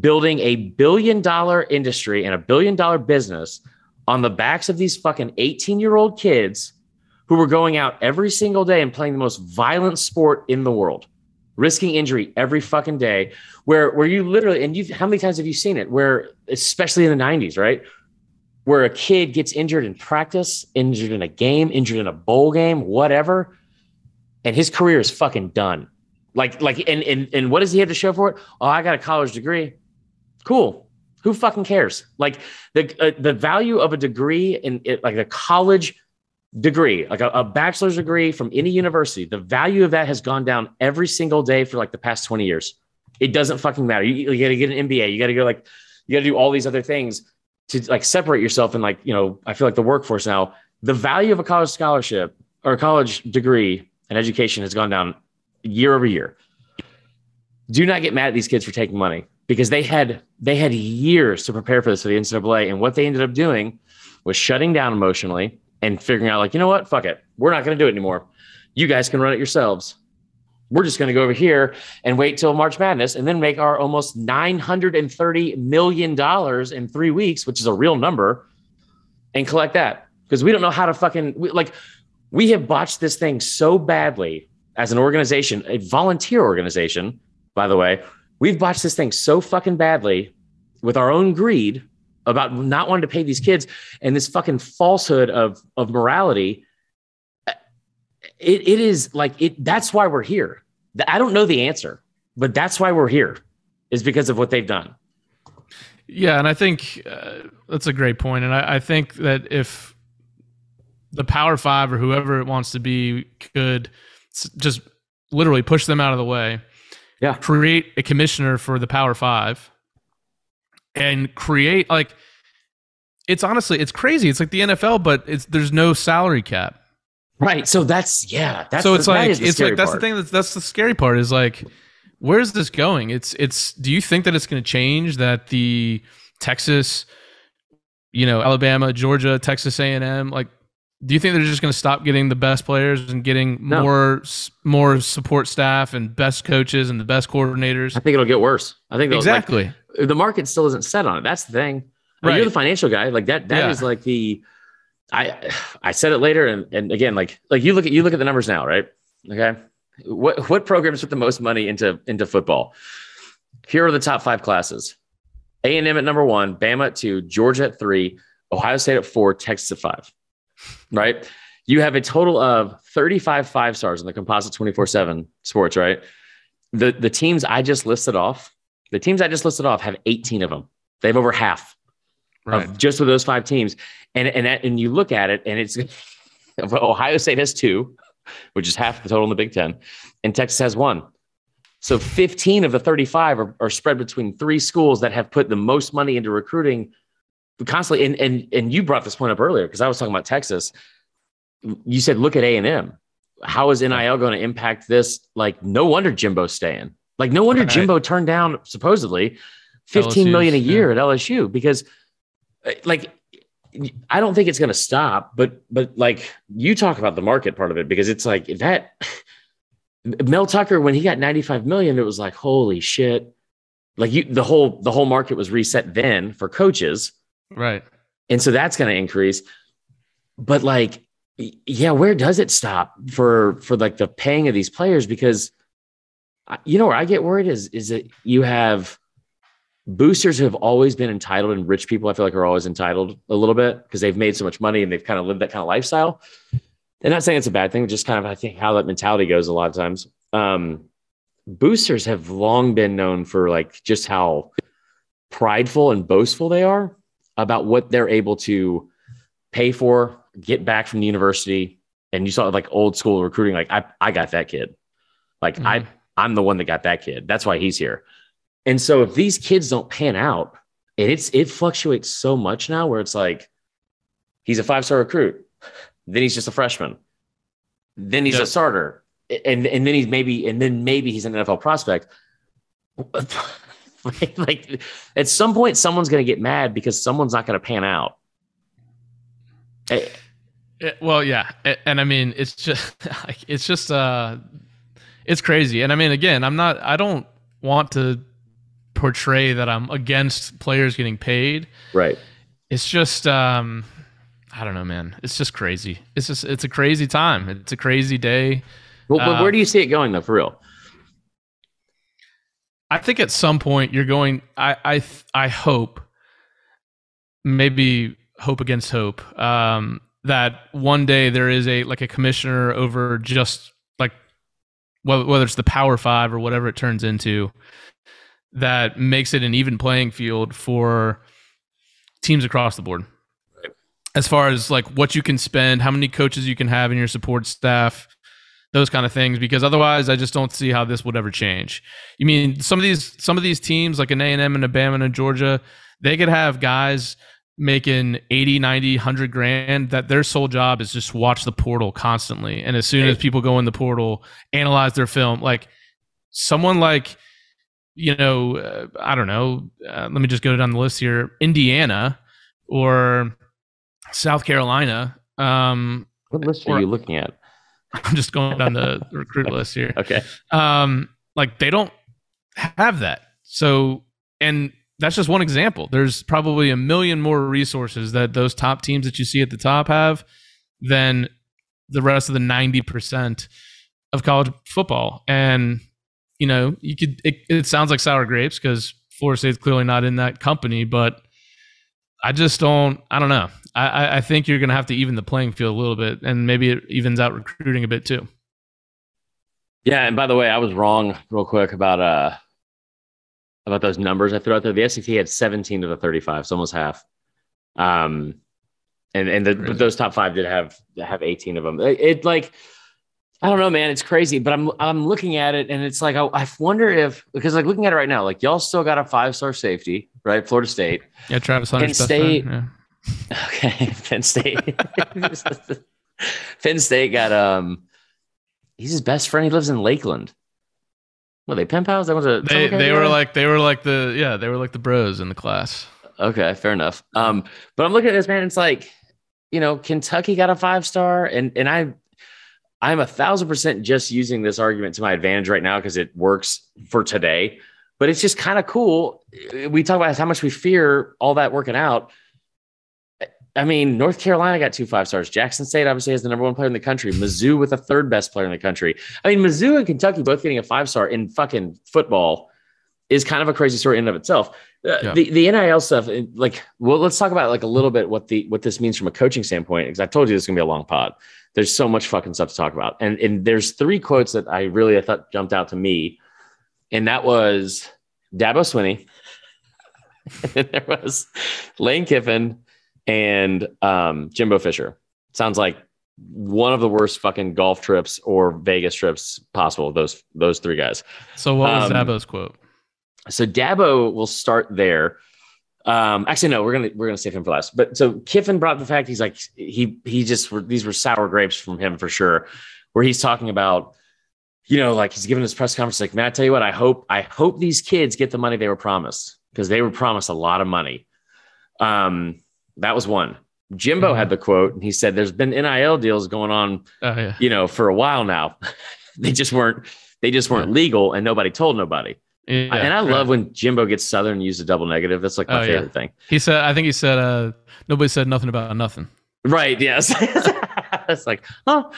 building a billion dollar industry and a billion dollar business on the backs of these fucking 18 year old kids who were going out every single day and playing the most violent sport in the world, risking injury every fucking day. Where where you literally and you how many times have you seen it? Where especially in the 90s, right? where a kid gets injured in practice, injured in a game, injured in a bowl game, whatever, and his career is fucking done. Like, like, and and and what does he have to show for it? Oh, I got a college degree. Cool. Who fucking cares? Like the uh, the value of a degree in it, like a college degree, like a, a bachelor's degree from any university, the value of that has gone down every single day for like the past 20 years. It doesn't fucking matter. You, you got to get an MBA. You got to go like, you got to do all these other things to like separate yourself And like you know i feel like the workforce now the value of a college scholarship or a college degree and education has gone down year over year do not get mad at these kids for taking money because they had they had years to prepare for this for the NCAA, and what they ended up doing was shutting down emotionally and figuring out like, you know what, fuck it, we're not going to do it anymore. You guys can run it yourselves. We're just going to go over here and wait till March Madness and then make our almost $930 million in three weeks, which is a real number, and collect that. Because we don't know how to fucking, we, like, we have botched this thing so badly as an organization, a volunteer organization, by the way. We've botched this thing so fucking badly with our own greed about not wanting to pay these kids and this fucking falsehood of, of morality it, it is like it that's why we're here i don't know the answer but that's why we're here is because of what they've done yeah and i think uh, that's a great point. point and I, I think that if the power five or whoever it wants to be could just literally push them out of the way yeah create a commissioner for the power five and create like it's honestly it's crazy it's like the nfl but it's there's no salary cap Right. So that's yeah. That's so it's the, like it's like that's part. the thing that's that's the scary part is like where's this going? It's it's do you think that it's going to change that the Texas, you know, Alabama, Georgia, Texas A&M like do you think they're just going to stop getting the best players and getting no. more more support staff and best coaches and the best coordinators? I think it'll get worse. I think exactly like, the market still isn't set on it. That's the thing. Right. You're the financial guy. Like that. That yeah. is like the I I said it later, and and again, like like you look at you look at the numbers now, right? Okay, what what programs put the most money into into football? Here are the top five classes: A and M at number one, Bama at two, Georgia at three, Ohio State at four, Texas at five. Right? You have a total of 35 five stars in the composite 24 7 sports, right? The the teams I just listed off, the teams I just listed off have 18 of them. They have over half right. of just with those five teams. And and and you look at it, and it's Ohio State has two, which is half the total in the Big Ten, and Texas has one. So 15 of the 35 are, are spread between three schools that have put the most money into recruiting constantly. And and and you brought this point up earlier because I was talking about Texas. You said, look at A and M. How is NIL going to impact this? Like, no wonder Jimbo's staying. Like, no wonder right. Jimbo turned down supposedly 15 LSU's, million a year yeah. at LSU because uh, like I don't think it's going to stop, but but like you talk about the market part of it because it's like that Mel Tucker when he got 95 million it was like holy shit. Like you the whole the whole market was reset then for coaches. Right. And so that's going to increase. But like yeah, where does it stop for for like the paying of these players because you know where I get worried is is that you have boosters who have always been entitled and rich people i feel like are always entitled a little bit because they've made so much money and they've kind of lived that kind of lifestyle and not saying it's a bad thing just kind of i think how that mentality goes a lot of times um, boosters have long been known for like just how prideful and boastful they are about what they're able to pay for get back from the university and you saw like old school recruiting like i, I got that kid like mm-hmm. i i'm the one that got that kid that's why he's here and so if these kids don't pan out, and it's it fluctuates so much now where it's like he's a five star recruit, then he's just a freshman, then he's yep. a starter, and and then he's maybe and then maybe he's an NFL prospect. like, like at some point, someone's going to get mad because someone's not going to pan out. It, well, yeah, and I mean, it's just it's just uh, it's crazy, and I mean, again, I'm not, I don't want to portray that I'm against players getting paid. Right. It's just um I don't know, man. It's just crazy. It's just it's a crazy time. It's a crazy day. Well, but uh, where do you see it going though, for real? I think at some point you're going. I I I hope, maybe hope against hope, um, that one day there is a like a commissioner over just like whether, whether it's the Power Five or whatever it turns into, that makes it an even playing field for teams across the board. Right. As far as like what you can spend, how many coaches you can have in your support staff, those kind of things because otherwise I just don't see how this would ever change. You mean some of these some of these teams like an A&M and a Bama and Georgia, they could have guys making 80, 90, 100 grand that their sole job is just watch the portal constantly and as soon as people go in the portal, analyze their film like someone like you know, uh, I don't know. Uh, let me just go down the list here: Indiana or South Carolina. Um, what list are or, you looking at? I'm just going down the recruit list here. Okay. Um, like they don't have that. So, and that's just one example. There's probably a million more resources that those top teams that you see at the top have than the rest of the 90% of college football. And, you know, you could, it, it sounds like sour grapes because Florida State's clearly not in that company, but I just don't, I don't know. I, I think you're going to have to even the playing field a little bit and maybe it evens out recruiting a bit too. Yeah. And by the way, I was wrong real quick about, uh, about those numbers I threw out there. The SEC had 17 of the 35, so almost half. Um, and and the, those top five did have have 18 of them. It, it, like I don't know, man, it's crazy. But I'm I'm looking at it and it's like I, I wonder if because like looking at it right now, like y'all still got a five star safety, right? Florida State. Yeah, Travis Hunter. Penn State. Yeah. Okay, Penn State. Penn State got um. He's his best friend. He lives in Lakeland. Well, they pen pals. That was a. They they were like they were like the yeah they were like the bros in the class. Okay, fair enough. Um, but I'm looking at this man. It's like you know, Kentucky got a five star, and and I, I'm a thousand percent just using this argument to my advantage right now because it works for today. But it's just kind of cool. We talk about how much we fear all that working out. I mean, North Carolina got two five stars. Jackson State obviously has the number one player in the country. Mizzou with the third best player in the country. I mean, Mizzou and Kentucky both getting a five star in fucking football is kind of a crazy story in and of itself. Uh, yeah. The the NIL stuff, like, well, let's talk about like a little bit what the what this means from a coaching standpoint. Because I told you this is gonna be a long pod. There's so much fucking stuff to talk about, and and there's three quotes that I really I thought jumped out to me, and that was Dabo Swinney, and there was Lane Kiffin and um, Jimbo Fisher. Sounds like one of the worst fucking golf trips or Vegas trips possible. Those those three guys. So what was um, Dabo's quote? So Dabo will start there. Um, actually, no, we're gonna we're gonna save him for last. But so Kiffin brought the fact he's like he he just these were sour grapes from him for sure, where he's talking about, you know, like he's giving this press conference like, man, I tell you what, I hope I hope these kids get the money they were promised because they were promised a lot of money. Um, that was one. Jimbo mm-hmm. had the quote, and he said, "There's been NIL deals going on, uh, yeah. you know, for a while now. they just weren't they just weren't yeah. legal, and nobody told nobody." Yeah, and I right. love when Jimbo gets Southern and use a double negative. That's like my oh, favorite yeah. thing. He said, I think he said, uh, nobody said nothing about nothing. Right. Yes. it's like, huh.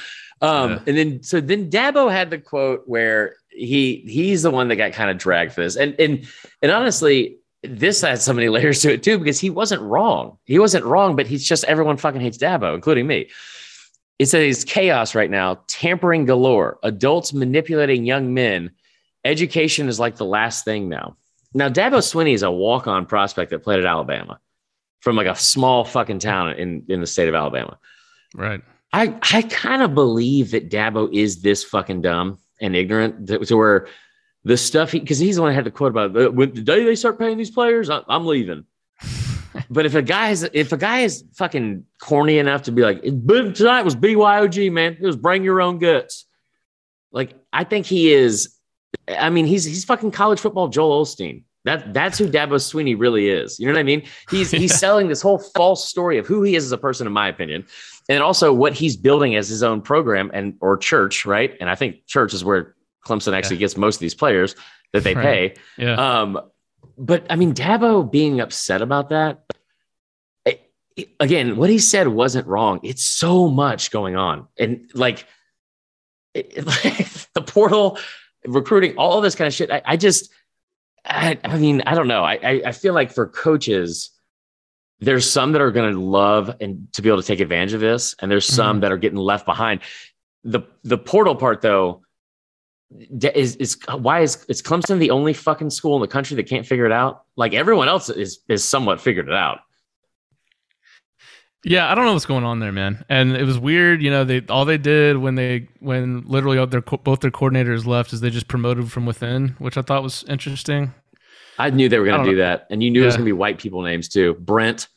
Um, yeah. and then, so then Dabo had the quote where he, he's the one that got kind of dragged for this. And, and, and honestly, this has so many layers to it too, because he wasn't wrong. He wasn't wrong, but he's just, everyone fucking hates Dabo, including me. It says chaos right now, tampering galore, adults manipulating young men education is like the last thing now. Now, Dabo Swinney is a walk on prospect that played at Alabama from like a small fucking town in, in the state of Alabama. Right. I, I kind of believe that Dabo is this fucking dumb and ignorant to, to where the stuff he, because he's the one that had the quote about when the day they start paying these players, I, I'm leaving. but if a guy is if a guy is fucking corny enough to be like, boom tonight was BYOG, man, it was bring your own guts. Like I think he is I mean, he's he's fucking college football Joel Osteen. That that's who Dabo Swinney really is. You know what I mean? He's he's yeah. selling this whole false story of who he is as a person, in my opinion, and also what he's building as his own program and or church, right? And I think church is where Clemson actually yeah. gets most of these players that they right. pay. Yeah. Um, but I mean, Dabo being upset about that. It, it, again, what he said wasn't wrong. It's so much going on, and like, it, like the portal recruiting, all this kind of shit. I, I just, I, I, mean, I don't know. I, I feel like for coaches, there's some that are going to love and to be able to take advantage of this, and there's some mm-hmm. that are getting left behind. The the portal part though is is why is is Clemson the only fucking school in the country that can't figure it out? Like everyone else is is somewhat figured it out. Yeah, I don't know what's going on there, man. And it was weird. You know, they all they did when they when literally their both their coordinators left is they just promoted from within, which I thought was interesting. I knew they were going to do know. that, and you knew yeah. it was going to be white people names too. Brent,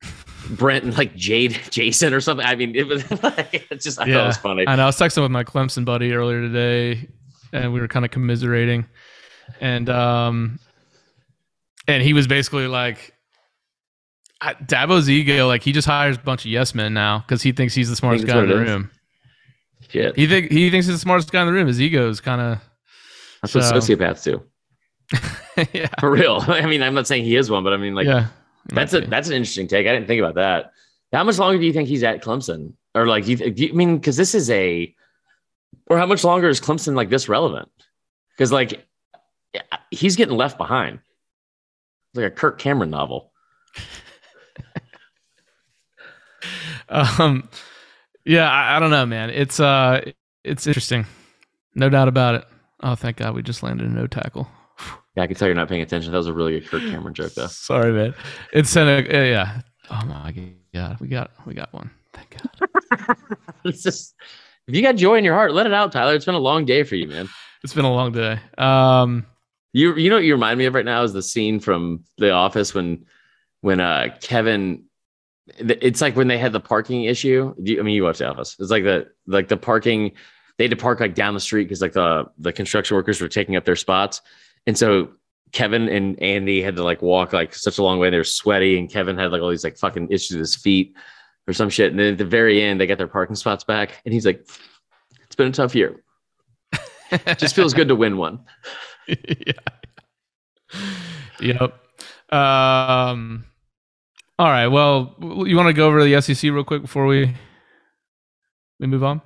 Brent, and like Jade, Jason, or something. I mean, it was like it's just I yeah. thought it was funny. And I was texting with my Clemson buddy earlier today, and we were kind of commiserating. and um, and he was basically like. I- Dabo's ego, like he just hires a bunch of yes men now because he thinks he's the smartest guy in the room. Shit. He think he thinks he's the smartest guy in the room. His ego is kind of That's what sociopaths do. yeah, For real. I mean, I'm not saying he is one, but I mean, like, yeah. that's a be. that's an interesting take. I didn't think about that. How much longer do you think he's at Clemson? Or like, you, you I mean, because this is a, or how much longer is Clemson like this relevant? Because like, he's getting left behind. It's like a Kirk Cameron novel. Um yeah I, I don't know man. It's uh it's interesting. No doubt about it. Oh thank god we just landed a no tackle. Yeah, I can tell you're not paying attention. That was a really good Kirk Cameron joke, though. sorry man. It's in a yeah, yeah. Oh my god. We got we got one. Thank god. It's just if you got joy in your heart, let it out, Tyler. It's been a long day for you, man. it's been a long day. Um You you know what you remind me of right now is the scene from The Office when when uh Kevin it's like when they had the parking issue. You- I mean you watch The Office. It's like the like the parking they had to park like down the street because like the the construction workers were taking up their spots. And so Kevin and Andy had to like walk like such a long way. They're sweaty, and Kevin had like all these like fucking issues with his feet or some shit. And then at the very end, they got their parking spots back, and he's like, "It's been a tough year. Just feels good to win one." yeah yep um all right well you want to go over the sec real quick before we we move on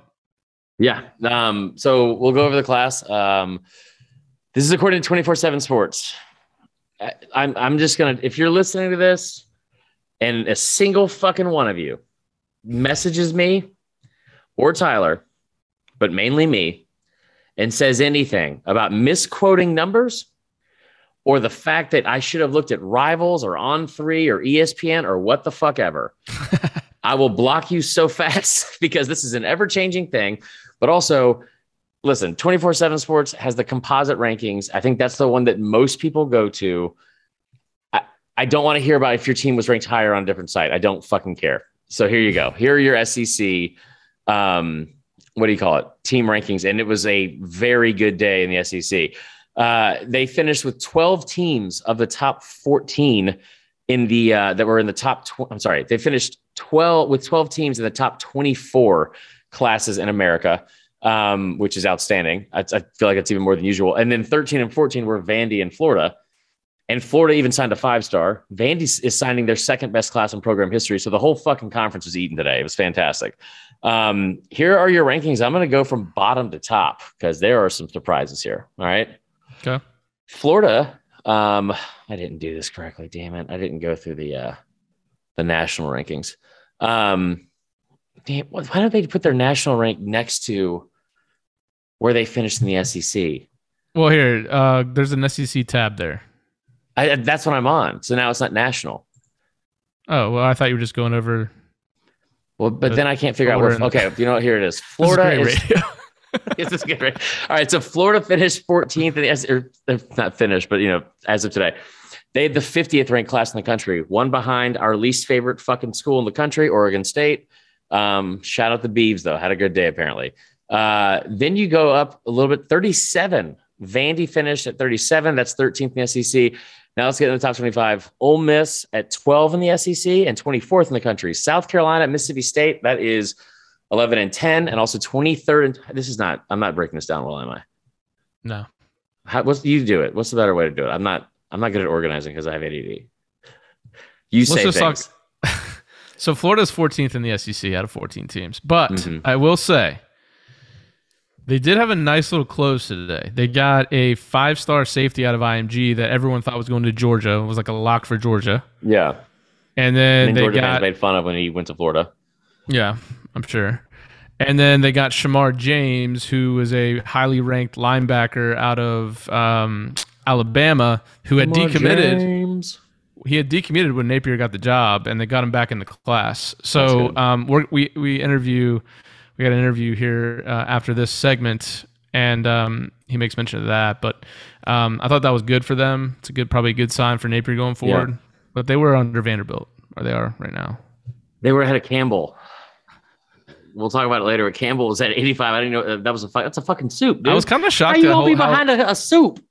Yeah. Um, so we'll go over the class. Um, this is according to 24 7 Sports. I, I'm, I'm just going to, if you're listening to this and a single fucking one of you messages me or Tyler, but mainly me, and says anything about misquoting numbers or the fact that I should have looked at rivals or on three or ESPN or what the fuck ever, I will block you so fast because this is an ever changing thing. But also, listen, 24 7 Sports has the composite rankings. I think that's the one that most people go to. I, I don't want to hear about if your team was ranked higher on a different site. I don't fucking care. So here you go. Here are your SEC. Um, what do you call it? Team rankings. And it was a very good day in the SEC. Uh, they finished with 12 teams of the top 14 in the uh, that were in the top. Tw- I'm sorry, they finished 12 with 12 teams in the top 24 classes in America, um, which is outstanding. I, I feel like it's even more than usual. And then 13 and 14 were Vandy and Florida. And Florida even signed a five star. Vandy is signing their second best class in program history. So the whole fucking conference was eaten today. It was fantastic. Um, here are your rankings. I'm going to go from bottom to top because there are some surprises here. All right. Okay. Florida. Um, I didn't do this correctly. Damn it. I didn't go through the uh, the national rankings. Um, damn, why don't they put their national rank next to where they finished in the SEC? Well, here, uh, there's an SEC tab there. I, that's what I'm on. So now it's not national. Oh, well, I thought you were just going over. Well, but The then I can't figure out where. Okay, you know what? Here it is. Is Florida great is. this is good, right? All right. So Florida finished 14th in the or they're not finished, but you know, as of today, they had the 50th ranked class in the country, one behind our least favorite fucking school in the country, Oregon State. Um, shout out the Beavs though, had a good day apparently. Uh, then you go up a little bit, 37. Vandy finished at 37. That's 13th in the SEC. Now let's get in the top 25. Ole Miss at 12 in the SEC and 24th in the country. South Carolina, Mississippi State, that is 11 and 10, and also 23rd. And this is not, I'm not breaking this down well, am I? No. How, what's you do it? What's the better way to do it? I'm not, I'm not good at organizing because I have ADD. You Let's say just talk- things. So Florida's 14th in the SEC out of 14 teams. But Mhm. I will say they did have a nice little close to today. They got a five star safety out of IMG that everyone thought was going to Georgia. It was like a lock for Georgia. Yeah. And And then then they Georgia got made fun of when he went to Florida. Yeah, I'm sure. And then they got Shemar James, who was a highly ranked linebacker out of um, Alabama, who had decommitted. James. He had decommitted when Napier got the job, and they got him back in the class. So um, we're, we we interview, we got an interview here uh, after this segment, and um, he makes mention of that. But um, I thought that was good for them. It's a good, probably a good sign for Napier going forward. But they were under Vanderbilt, or they are right now. They were ahead of Campbell. We'll talk about it later. But Campbell was at 85. I didn't know that was a fu- that's a fucking soup. Dude. I was kind of How shocked. you that gonna be whole- how- behind a, a soup?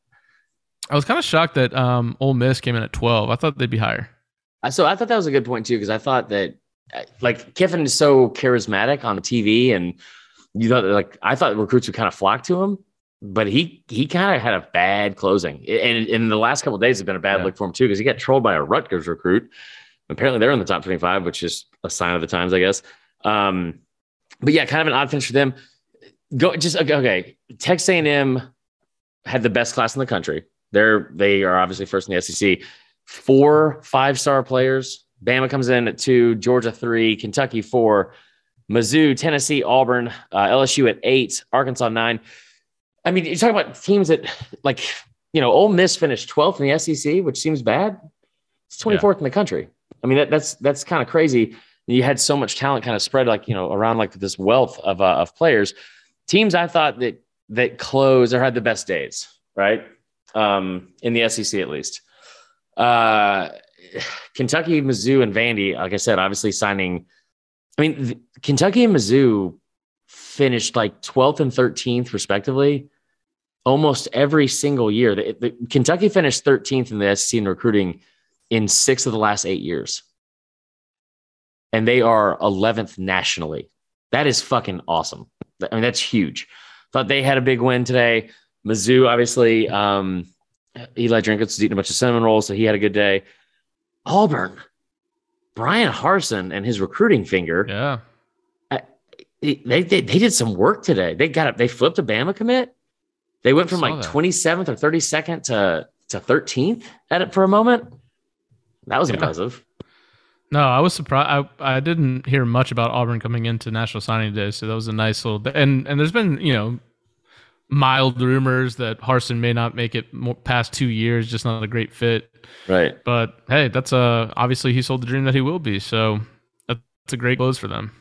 I was kind of shocked that um, Ole Miss came in at 12. I thought they'd be higher. So I thought that was a good point too, because I thought that uh, like Kiffin is so charismatic on TV, and you thought like I thought recruits would kind of flock to him, but he he kind of had a bad closing, and in the last couple days has been a bad yeah. look for him too, because he got trolled by a Rutgers recruit. Apparently, they're in the top twenty-five, which is a sign of the times, I guess. Um, but yeah, kind of an odd finish for them. Go just okay. okay. Texas A&M had the best class in the country. They're they are obviously first in the SEC. Four five star players. Bama comes in at two, Georgia three, Kentucky four, Mizzou, Tennessee, Auburn, uh, LSU at eight, Arkansas nine. I mean, you're talking about teams that like you know, Ole Miss finished 12th in the SEC, which seems bad. It's 24th yeah. in the country. I mean, that, that's that's kind of crazy. You had so much talent kind of spread like you know around like this wealth of uh, of players. Teams I thought that that closed or had the best days, right? Um, in the SEC at least. Uh, Kentucky, Mizzou, and Vandy, like I said, obviously signing. I mean, Kentucky and Mizzou finished like 12th and 13th, respectively, almost every single year. The, the, Kentucky finished 13th in the SEC in recruiting in six of the last eight years. And they are 11th nationally. That is fucking awesome. I mean, that's huge. Thought they had a big win today. Mizzou, obviously, um, Eli Drinkwitz was eating a bunch of cinnamon rolls, so he had a good day. Auburn, Bryan Harsin and his recruiting finger. Yeah. they, they, they did some work today. They got up, They flipped a Bama commit. They went from like that. 27th or 32nd to, to 13th at it for a moment. That was yeah. impressive. No, I was surprised. I, I didn't hear much about Auburn coming into National Signing Day, so that was a nice little. And and there's been you know mild rumors that Harsin may not make it more, past two years, just not a great fit. Right. But hey, that's uh obviously he sold the dream that he will be. So that's a great close for them.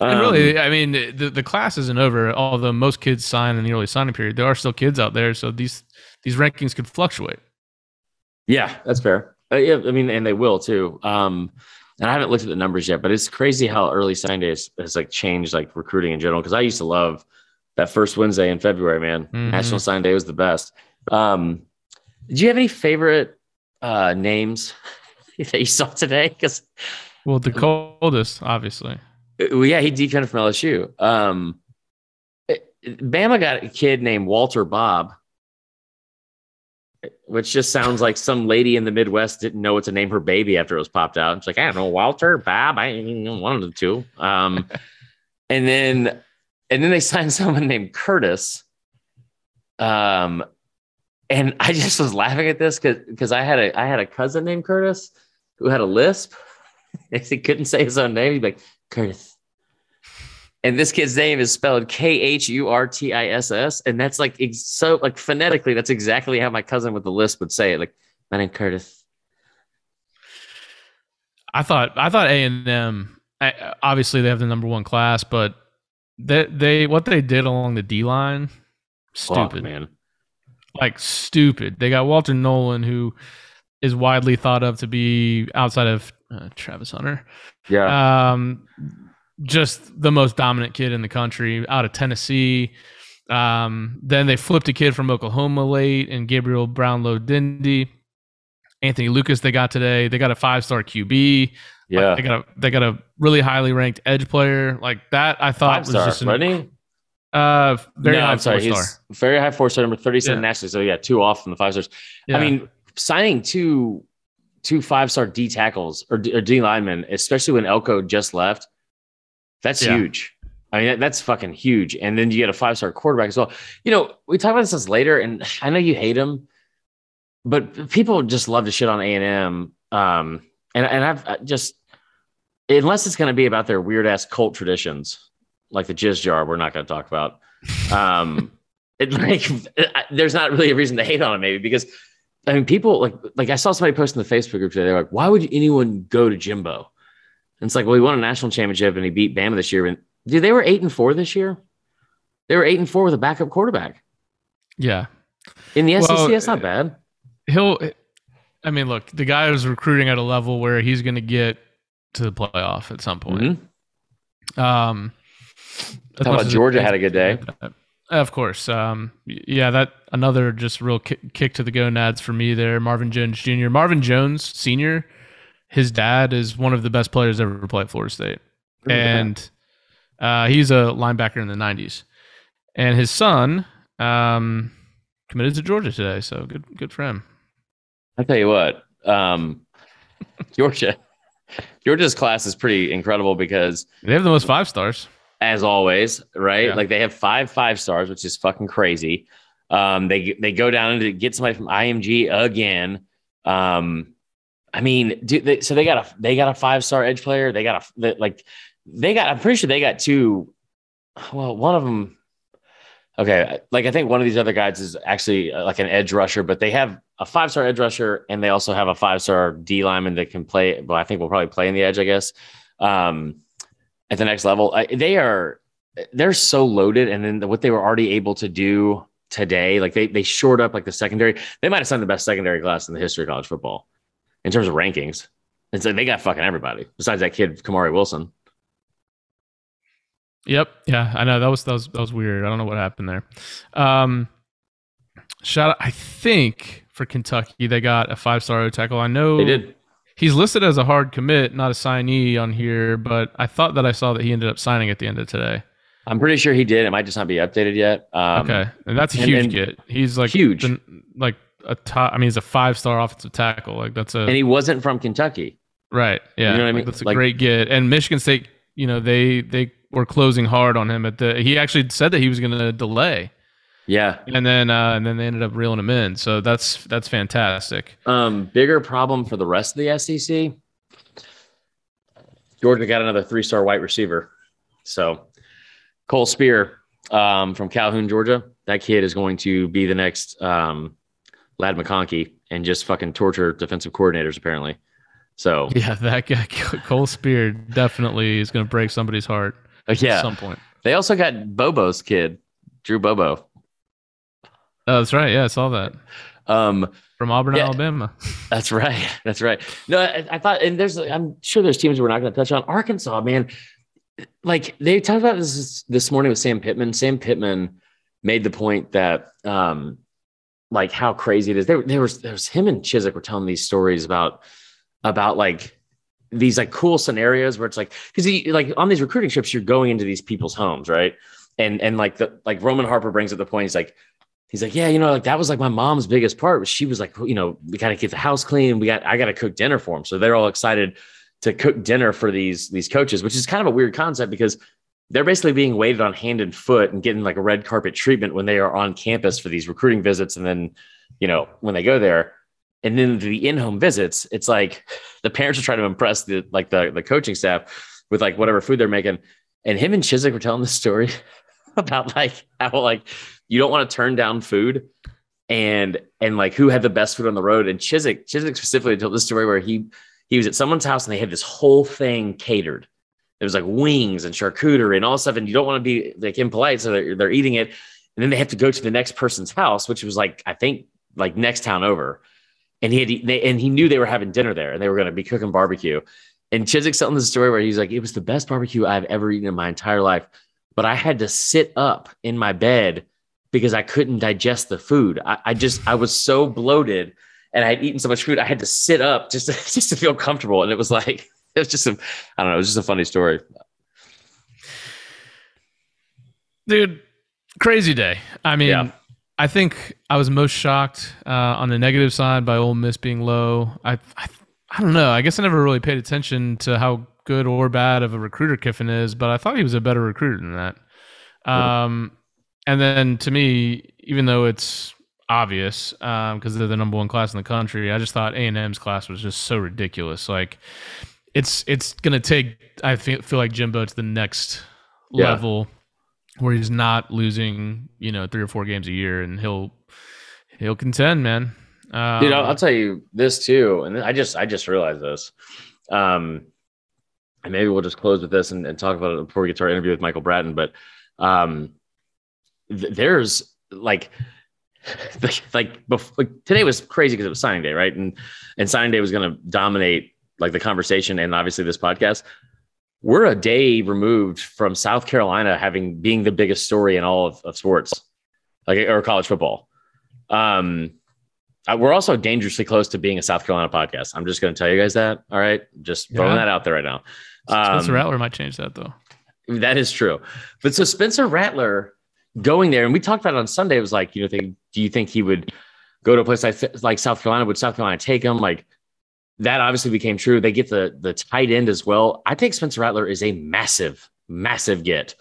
Um, and really, I mean, the the class isn't over. Although most kids sign in the early signing period, there are still kids out there. So these these rankings could fluctuate. Yeah, that's fair. Uh, yeah, I mean, and they will too. Um, and I haven't looked at the numbers yet, but it's crazy how early sign day has, has like changed like recruiting in general. Because I used to love that first Wednesday in February, man. Mm-hmm. National Sign Day was the best. Um, did you have any favorite uh, names that you saw today? Because well, the coldest, obviously. Well, yeah, he defended from LSU. Um, Bama got a kid named Walter Bob, which just sounds like some lady in the Midwest didn't know what to name her baby after it was popped out. It's like, I don't know, Walter, Bob, I one of the two. Um, and then and then they signed someone named Curtis. Um, and I just was laughing at this because because I had a I had a cousin named Curtis who had a lisp. he couldn't say his own name. He'd be like Curtis. And this kid's name is spelled K H U R T I S S, and that's like so like phonetically, that's exactly how my cousin with the lisp would say it. Like my name Curtis. I thought I thought A and M. Obviously, they have the number one class, but they they what they did along the D line, stupid man. Like stupid. They got Walter Nolan, who is widely thought of to be outside of uh, Travis Hunter. Yeah. Um, just the most dominant kid in the country out of Tennessee. Um, then they flipped a kid from Oklahoma late and Gabriel Brownlow Dindy. Anthony Lucas they got today. They got a five star QB. Yeah, like they got a they got a really highly ranked edge player like that. I thought Five was star, just an, Uh, very no, high I'm sorry. He's star. very high four star, number thirty seven yeah. nationally. So yeah, two off from the five stars. Yeah. I mean, signing two two five star D tackles or, or D linemen, especially when Elko just left, that's yeah. huge. I mean, that's fucking huge. And then you get a five star quarterback as well. You know, we talk about this later, and I know you hate him, but people just love to shit on A and M. Um, and and I've just unless it's going to be about their weird ass cult traditions, like the jizz jar, we're not going to talk about. Um, it like there's not really a reason to hate on it, maybe because I mean, people like like I saw somebody post in the Facebook group today. They're like, "Why would anyone go to Jimbo?" And it's like, well, he won a national championship and he beat Bama this year. And dude, they were eight and four this year. They were eight and four with a backup quarterback. Yeah, in the SEC, well, that's not bad. He'll I mean, look, the guy is recruiting at a level where he's going to get to the playoff at some point. Mm-hmm. Um, How about Georgia had a good day? Of course. Um, yeah, that another just real kick, kick to the gonads for me there. Marvin Jones Jr. Marvin Jones Sr. His dad is one of the best players ever play at Florida State, and uh, he's a linebacker in the '90s. And his son um, committed to Georgia today, so good, good for him. I tell you what, um, Georgia, Georgia's class is pretty incredible because they have the most five stars as always, right? Yeah. Like they have five five stars, which is fucking crazy. Um, they they go down and get somebody from IMG again. Um, I mean, do they, so they got a they got a five star edge player. They got a they, like they got. I'm pretty sure they got two. Well, one of them. Okay, like I think one of these other guys is actually uh, like an edge rusher, but they have a five star edge rusher and they also have a five star D lineman that can play. Well, I think we'll probably play in the edge, I guess. Um, at the next level. I, they are they're so loaded, and then what they were already able to do today, like they they shored up like the secondary. They might have signed the best secondary class in the history of college football in terms of rankings. And so they got fucking everybody besides that kid Kamari Wilson. Yep. Yeah, I know that was that was that was weird. I don't know what happened there. Um, shout out. I think for Kentucky they got a five star tackle. I know they did he's listed as a hard commit, not a signee on here, but I thought that I saw that he ended up signing at the end of today. I'm pretty sure he did. It might just not be updated yet. Um, okay, and that's a huge and get. He's like huge, the, like a top. I mean, he's a five star offensive tackle. Like that's a. And he wasn't from Kentucky. Right. Yeah. You know what I mean? Like, that's a like, great get. And Michigan State, you know, they they were closing hard on him at the. He actually said that he was going to delay. Yeah. And then uh, and then they ended up reeling him in. So that's that's fantastic. Um, bigger problem for the rest of the SEC. Georgia got another three-star white receiver. So Cole Speer um, from Calhoun, Georgia. That kid is going to be the next um, Ladd McConkey and just fucking torture defensive coordinators apparently. So yeah, that guy Cole Speer definitely is going to break somebody's heart. Uh, yeah, at some point. They also got Bobo's kid, Drew Bobo. Oh, that's right. Yeah, I saw that. Um, from Auburn, yeah, Alabama. That's right. That's right. No, I, I thought, and there's, I'm sure there's teams we're not going to touch on. Arkansas, man, like they talked about this this morning with Sam Pittman. Sam Pittman made the point that, um, like how crazy it is. There, there was, there was him and Chizik were telling these stories about, about like these like cool scenarios where it's like, because he like on these recruiting trips, you're going into these people's homes, right? And and like the like Roman Harper brings up the point. He's like, he's like, yeah, you know, like that was like my mom's biggest part. She was like, you know, we got to get the house clean. We got, I got to cook dinner for them. So they're all excited to cook dinner for these, these coaches, which is kind of a weird concept because they're basically being waited on hand and foot and getting like a red carpet treatment when they are on campus for these recruiting visits. And then, you know, when they go there and then the in-home visits, it's like the parents are trying to impress the, like the, the coaching staff with like whatever food they're making. And him and Chizik were telling the story about like how like you don't want to turn down food and and like who had the best food on the road. And Chizik, Chizik specifically told this story where he he was at someone's house and they had this whole thing catered. It was like wings and charcuterie and all stuff. And you don't want to be like impolite, so they're, they're eating it. And then they have to go to the next person's house, which was like I think like next town over. And he had they, and he knew they were having dinner there and they were going to be cooking barbecue. And Chizik's telling the story where he's like, it was the best barbecue I've ever eaten in my entire life. But I had to sit up in my bed because I couldn't digest the food. I, I just I was so bloated and I had eaten so much food. I had to sit up just to, just to feel comfortable. And it was like it was just a I don't know. It was just a funny story. Dude, crazy day. I mean, yeah. I think I was most shocked uh, on the negative side by Ole Miss being low. I, I I don't know. I guess I never really paid attention to how good or bad of a recruiter Kiffin is, but I thought he was a better recruiter than that. Um, and then to me, even though it's obvious because um, they're the number one class in the country, I just thought A and M's class was just so ridiculous. Like it's it's gonna take I feel, feel like Jimbo to the next yeah. level where he's not losing you know three or four games a year, and he'll he'll contend, man. Um, Dude, I'll, I'll, tell you this too, and I just I just realized this. Um, and maybe we'll just close with this and, and talk about it before we get to our interview with Michael Bratton. But um, th- there's like like, before, like today was crazy because it was signing day, right? And and signing day was going to dominate like the conversation and obviously this podcast. we're a day removed from South Carolina having being the biggest story in all of, of sports, like or college football. Um, we're also dangerously close to being a South Carolina podcast. I'm just going to tell you guys that. All right, just throwing yeah. that out there right now. Um, Spencer Rattler might change that though. That is true. But so Spencer Rattler going there, and we talked about it on Sunday. It was like, you know, think, do you think he would go to a place like, like South Carolina? Would South Carolina take him? Like that obviously became true. They get the the tight end as well. I think Spencer Rattler is a massive, massive get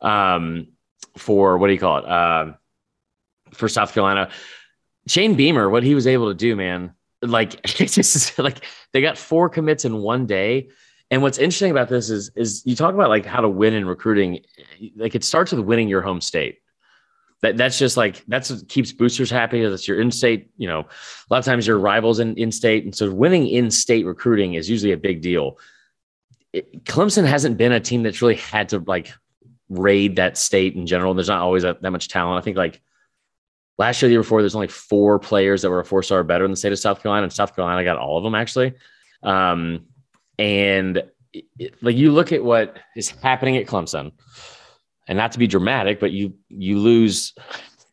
um, for what do you call it? Uh, for South Carolina. Shane Beamer, what he was able to do, man, like it's just like they got four commits in one day. And what's interesting about this is is you talk about like how to win in recruiting. Like it starts with winning your home state. That that's just like that's what keeps boosters happy. That's your in-state. You know, a lot of times your rivals in in-state, and so winning in-state recruiting is usually a big deal. It, Clemson hasn't been a team that's really had to like raid that state in general. There's not always a, that much talent. I think like last year, the year before, there's only four players that were a four star better in the state of South Carolina, and South Carolina got all of them actually. Um, and it, like you look at what is happening at Clemson, and not to be dramatic, but you you lose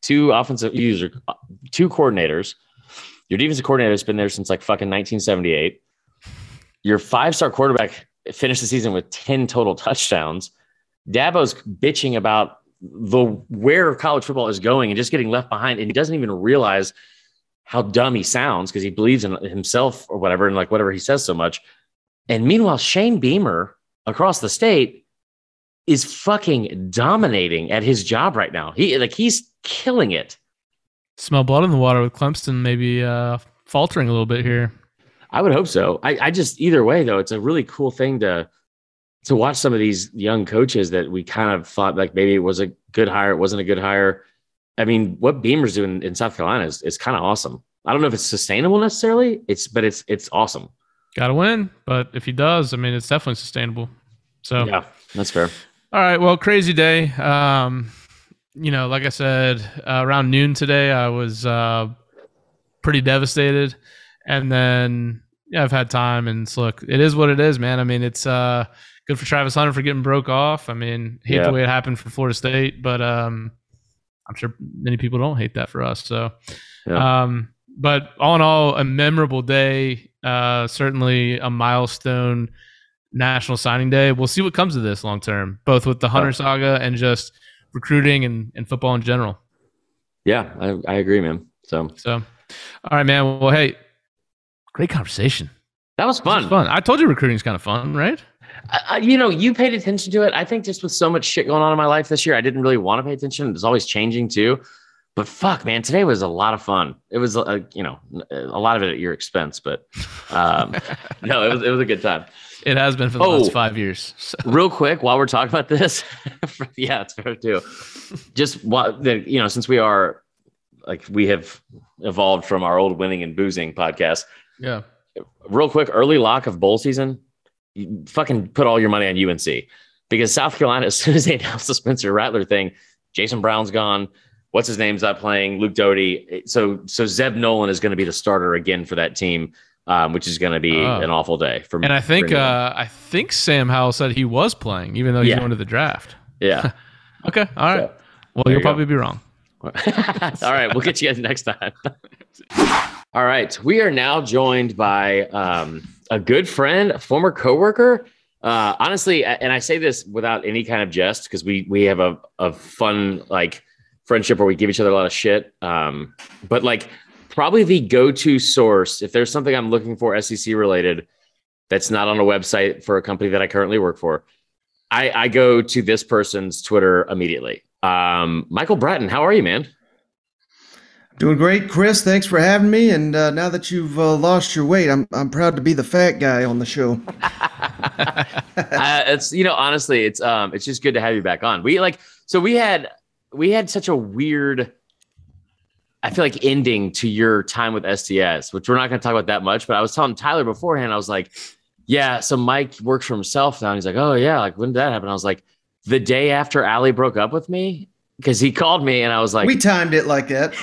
two offensive user, two coordinators. Your defensive coordinator has been there since like fucking 1978. Your five star quarterback finished the season with 10 total touchdowns. Dabo's bitching about the where college football is going and just getting left behind, and he doesn't even realize how dumb he sounds because he believes in himself or whatever, and like whatever he says so much. And meanwhile, Shane Beamer across the state is fucking dominating at his job right now. He like he's killing it. Smell blood in the water with Clemson maybe uh, faltering a little bit here. I would hope so. I, I just either way though, it's a really cool thing to to watch some of these young coaches that we kind of thought like maybe it was a good hire, it wasn't a good hire. I mean, what Beamer's doing in South Carolina is, is kind of awesome. I don't know if it's sustainable necessarily. It's but it's it's awesome. Got to win, but if he does, I mean, it's definitely sustainable. So yeah, that's fair. All right, well, crazy day. Um, you know, like I said, uh, around noon today, I was uh, pretty devastated, and then yeah, I've had time, and look, it is what it is, man. I mean, it's uh, good for Travis Hunter for getting broke off. I mean, hate yeah. the way it happened for Florida State, but um, I'm sure many people don't hate that for us. So, yeah. um, but all in all, a memorable day uh, certainly a milestone national signing day. We'll see what comes of this long term, both with the Hunter saga and just recruiting and, and football in general. Yeah, I, I agree, man. So, so, all right, man. Well, hey, great conversation. That was fun. Was fun. I told you recruiting is kind of fun, right? Uh, you know, you paid attention to it. I think just with so much shit going on in my life this year, I didn't really want to pay attention. It's always changing too. But fuck, man, today was a lot of fun. It was, uh, you know, a lot of it at your expense, but um, no, it was it was a good time. It has been for the oh, last five years. So. Real quick, while we're talking about this, yeah, it's fair too. Just what you know, since we are like we have evolved from our old winning and boozing podcast. Yeah. Real quick, early lock of bowl season. You fucking put all your money on UNC because South Carolina, as soon as they announced the Spencer Rattler thing, Jason Brown's gone what's his name's not playing, Luke Doty. So so Zeb Noland is going to be the starter again for that team, um, which is going to be oh. an awful day for me. And I think uh, I think Sam Howell said he was playing, even though he's yeah. going to the draft. Yeah. okay. All right. So, well, you'll you probably be wrong. All right. We'll get you guys next time. All right. We are now joined by um, a good friend, a former coworker. Uh, honestly, and I say this without any kind of jest because we we have a, a fun like friendship where we give each other a lot of shit. Um, but like probably the go-to source if there's something I'm looking for SEC related that's not on a website for a company that I currently work for, I, I go to this person's Twitter immediately. Um, Michael Bratton, how are you, man? Doing great, Chris. Thanks for having me. And uh, now that you've uh, lost your weight, I'm I'm proud to be the fat guy on the show. uh, it's you know honestly, it's um it's just good to have you back on. We like so we had we had such a weird I feel like ending to your time with STS, which we're not going to talk about that much. But I was telling Tyler beforehand, I was like, "Yeah, so Mike works for himself now." And he's like, "Oh yeah, like when did that happen?" I was like, "The day after Ali broke up with me." Because he called me and I was like, "We timed it like that.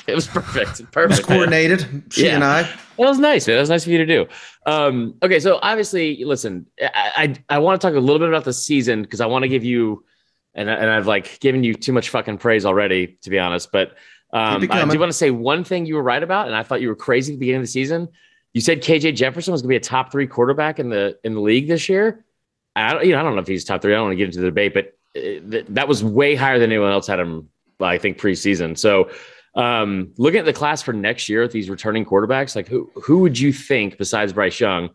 it was perfect, perfect, it was coordinated." She yeah. and I. That was nice. Man. That was nice of you to do. Um, okay, so obviously, listen, I I, I want to talk a little bit about the season because I want to give you, and and I've like given you too much fucking praise already, to be honest. But um, I do want to say one thing you were right about, and I thought you were crazy at the beginning of the season. You said KJ Jefferson was going to be a top three quarterback in the in the league this year. I don't, you know, I don't know if he's top three. I don't want to get into the debate, but uh, that was way higher than anyone else had him. I think preseason. So um, looking at the class for next year with these returning quarterbacks, like who who would you think besides Bryce Young?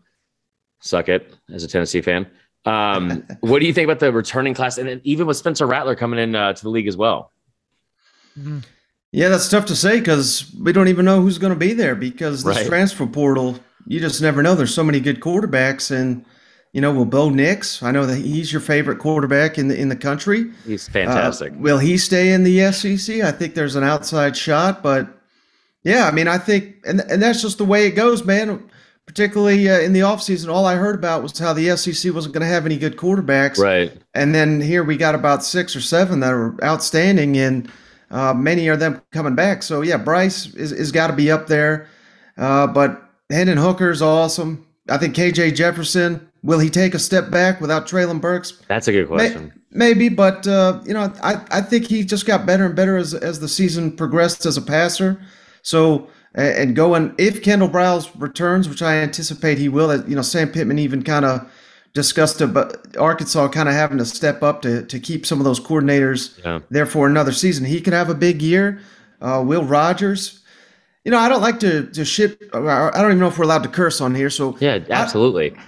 Suck it as a Tennessee fan. Um, what do you think about the returning class, and then even with Spencer Rattler coming in uh, to the league as well? Yeah, that's tough to say because we don't even know who's going to be there because this right. transfer portal, you just never know. There's so many good quarterbacks, and you know, will Bo Nix? I know that he's your favorite quarterback in the in the country. He's fantastic. Uh, will he stay in the SEC? I think there's an outside shot, but yeah, I mean, I think, and and that's just the way it goes, man. Particularly uh, in the offseason, all I heard about was how the SEC wasn't going to have any good quarterbacks. Right. And then here we got about six or seven that are outstanding, and uh, many are them coming back. So yeah, Bryce is, is got to be up there. Uh, but Hendon Hooker's awesome. I think KJ Jefferson Will he take a step back without Treylon Burks? That's a good question. Maybe, but uh, you know, I, I think he just got better and better as as the season progressed as a passer. So and going if Kendall Briles returns, which I anticipate he will, you know, Sam Pittman even kind of discussed about Arkansas kind of having to step up to to keep some of those coordinators yeah. there for another season. He could have a big year. Uh, Will Rogers, you know, I don't like to to shit. I don't even know if we're allowed to curse on here. So yeah, absolutely. I,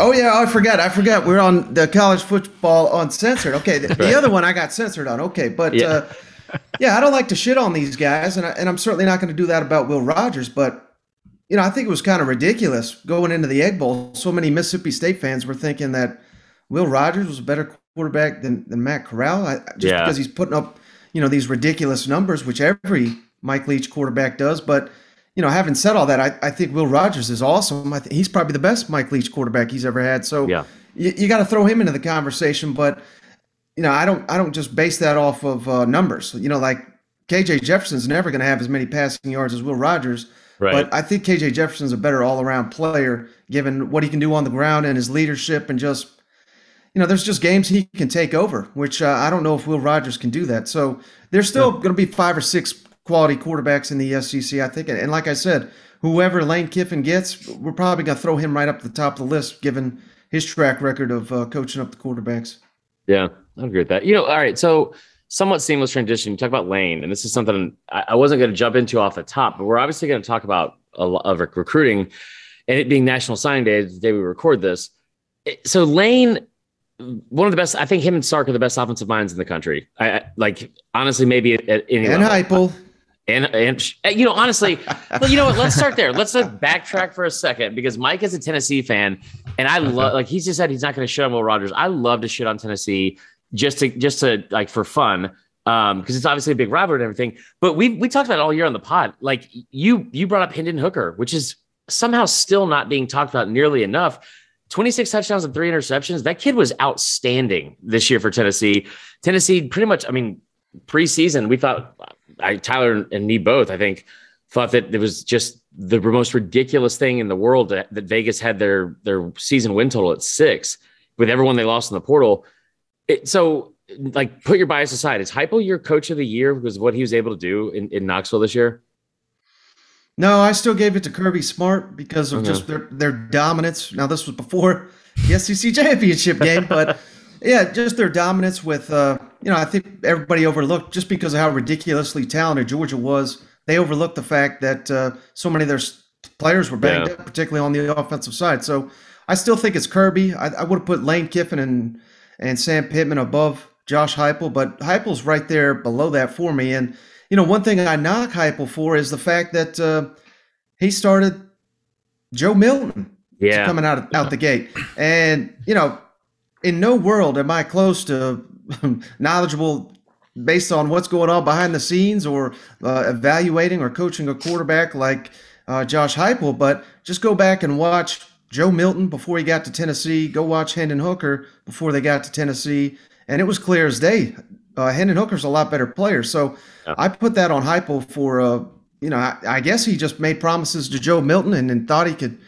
Oh yeah, I forgot. I forgot. We're on the college football uncensored. Okay, the, right. the other one I got censored on. Okay, but yeah. Uh, yeah, I don't like to shit on these guys, and I, and I'm certainly not going to do that about Will Rogers. But you know, I think it was kind of ridiculous going into the Egg Bowl. So many Mississippi State fans were thinking that Will Rogers was a better quarterback than than Matt Corral, I, just yeah. because he's putting up you know these ridiculous numbers, which every Mike Leach quarterback does, but you know, having said all that, I, I think Will Rogers is awesome. I think he's probably the best Mike Leach quarterback he's ever had. So yeah. you, you got to throw him into the conversation. But you know, I don't I don't just base that off of uh, numbers. You know, like KJ Jefferson's never going to have as many passing yards as Will Rogers. Right. But I think KJ Jefferson's a better all around player given what he can do on the ground and his leadership and just you know, there's just games he can take over, which uh, I don't know if Will Rogers can do that. So there's still yeah. going to be five or six quality quarterbacks in the SEC. I think, and like I said, whoever Lane Kiffin gets, we're probably going to throw him right up the top of the list, given his track record of uh, coaching up the quarterbacks. Yeah, I agree with that. You know, all right, so somewhat seamless transition. You talk about Lane, and this is something I, wasn't going to jump into off the top, but we're obviously going to talk about a lot of recruiting, and it being National Signing Day, the day we record this. So Lane one of the best. I think him and Sark are the best offensive minds in the country. I, I like honestly, maybe at, at any and level. Heupel. And, and eh, you know, honestly, well, you know what? Let's start there. Let's backtrack for a second because Mike is a Tennessee fan, and I love like he's just said he's not going to shit on Will Rogers. I love to shit on Tennessee just to just to like for fun um because it's obviously a big rivalry and everything. But we we talked about it all year on the pod. Like you you brought up Hendon Hooker, which is somehow still not being talked about nearly enough. 26 touchdowns and three interceptions. That kid was outstanding this year for Tennessee. Tennessee pretty much, I mean, preseason, we thought I, Tyler and me both, I think, thought that it was just the most ridiculous thing in the world that, that Vegas had their their season win total at six with everyone they lost in the portal. It, so, like, put your bias aside. Is Heupel your coach of the year because of what he was able to do in, in Knoxville this year? No, I still gave it to Kirby Smart because of okay. just their their dominance. Now, this was before the SEC championship game, but yeah, just their dominance with uh, you know, I think everybody overlooked just because of how ridiculously talented Georgia was. They overlooked the fact that uh, so many of their players were banged yeah. up, particularly on the offensive side. So I still think it's Kirby. I, I would have put Lane Kiffin and and Sam Pittman above Josh Heupel, but Heupel's right there below that for me. And you know, one thing I knock Heupel for is the fact that uh, he started Joe Milton yeah. coming out out the gate, and you know, in no world am I close to knowledgeable based on what's going on behind the scenes or uh, evaluating or coaching a quarterback like uh, Josh Heupel, but just go back and watch Joe Milton before he got to Tennessee. Go watch Hendon Hooker before they got to Tennessee, and it was clear as day. Uh, Hendon Hooker's a lot better player, so yeah. I put that on Heupel for uh, you know, I, I, guess he just made promises to Joe Milton and, and thought he could,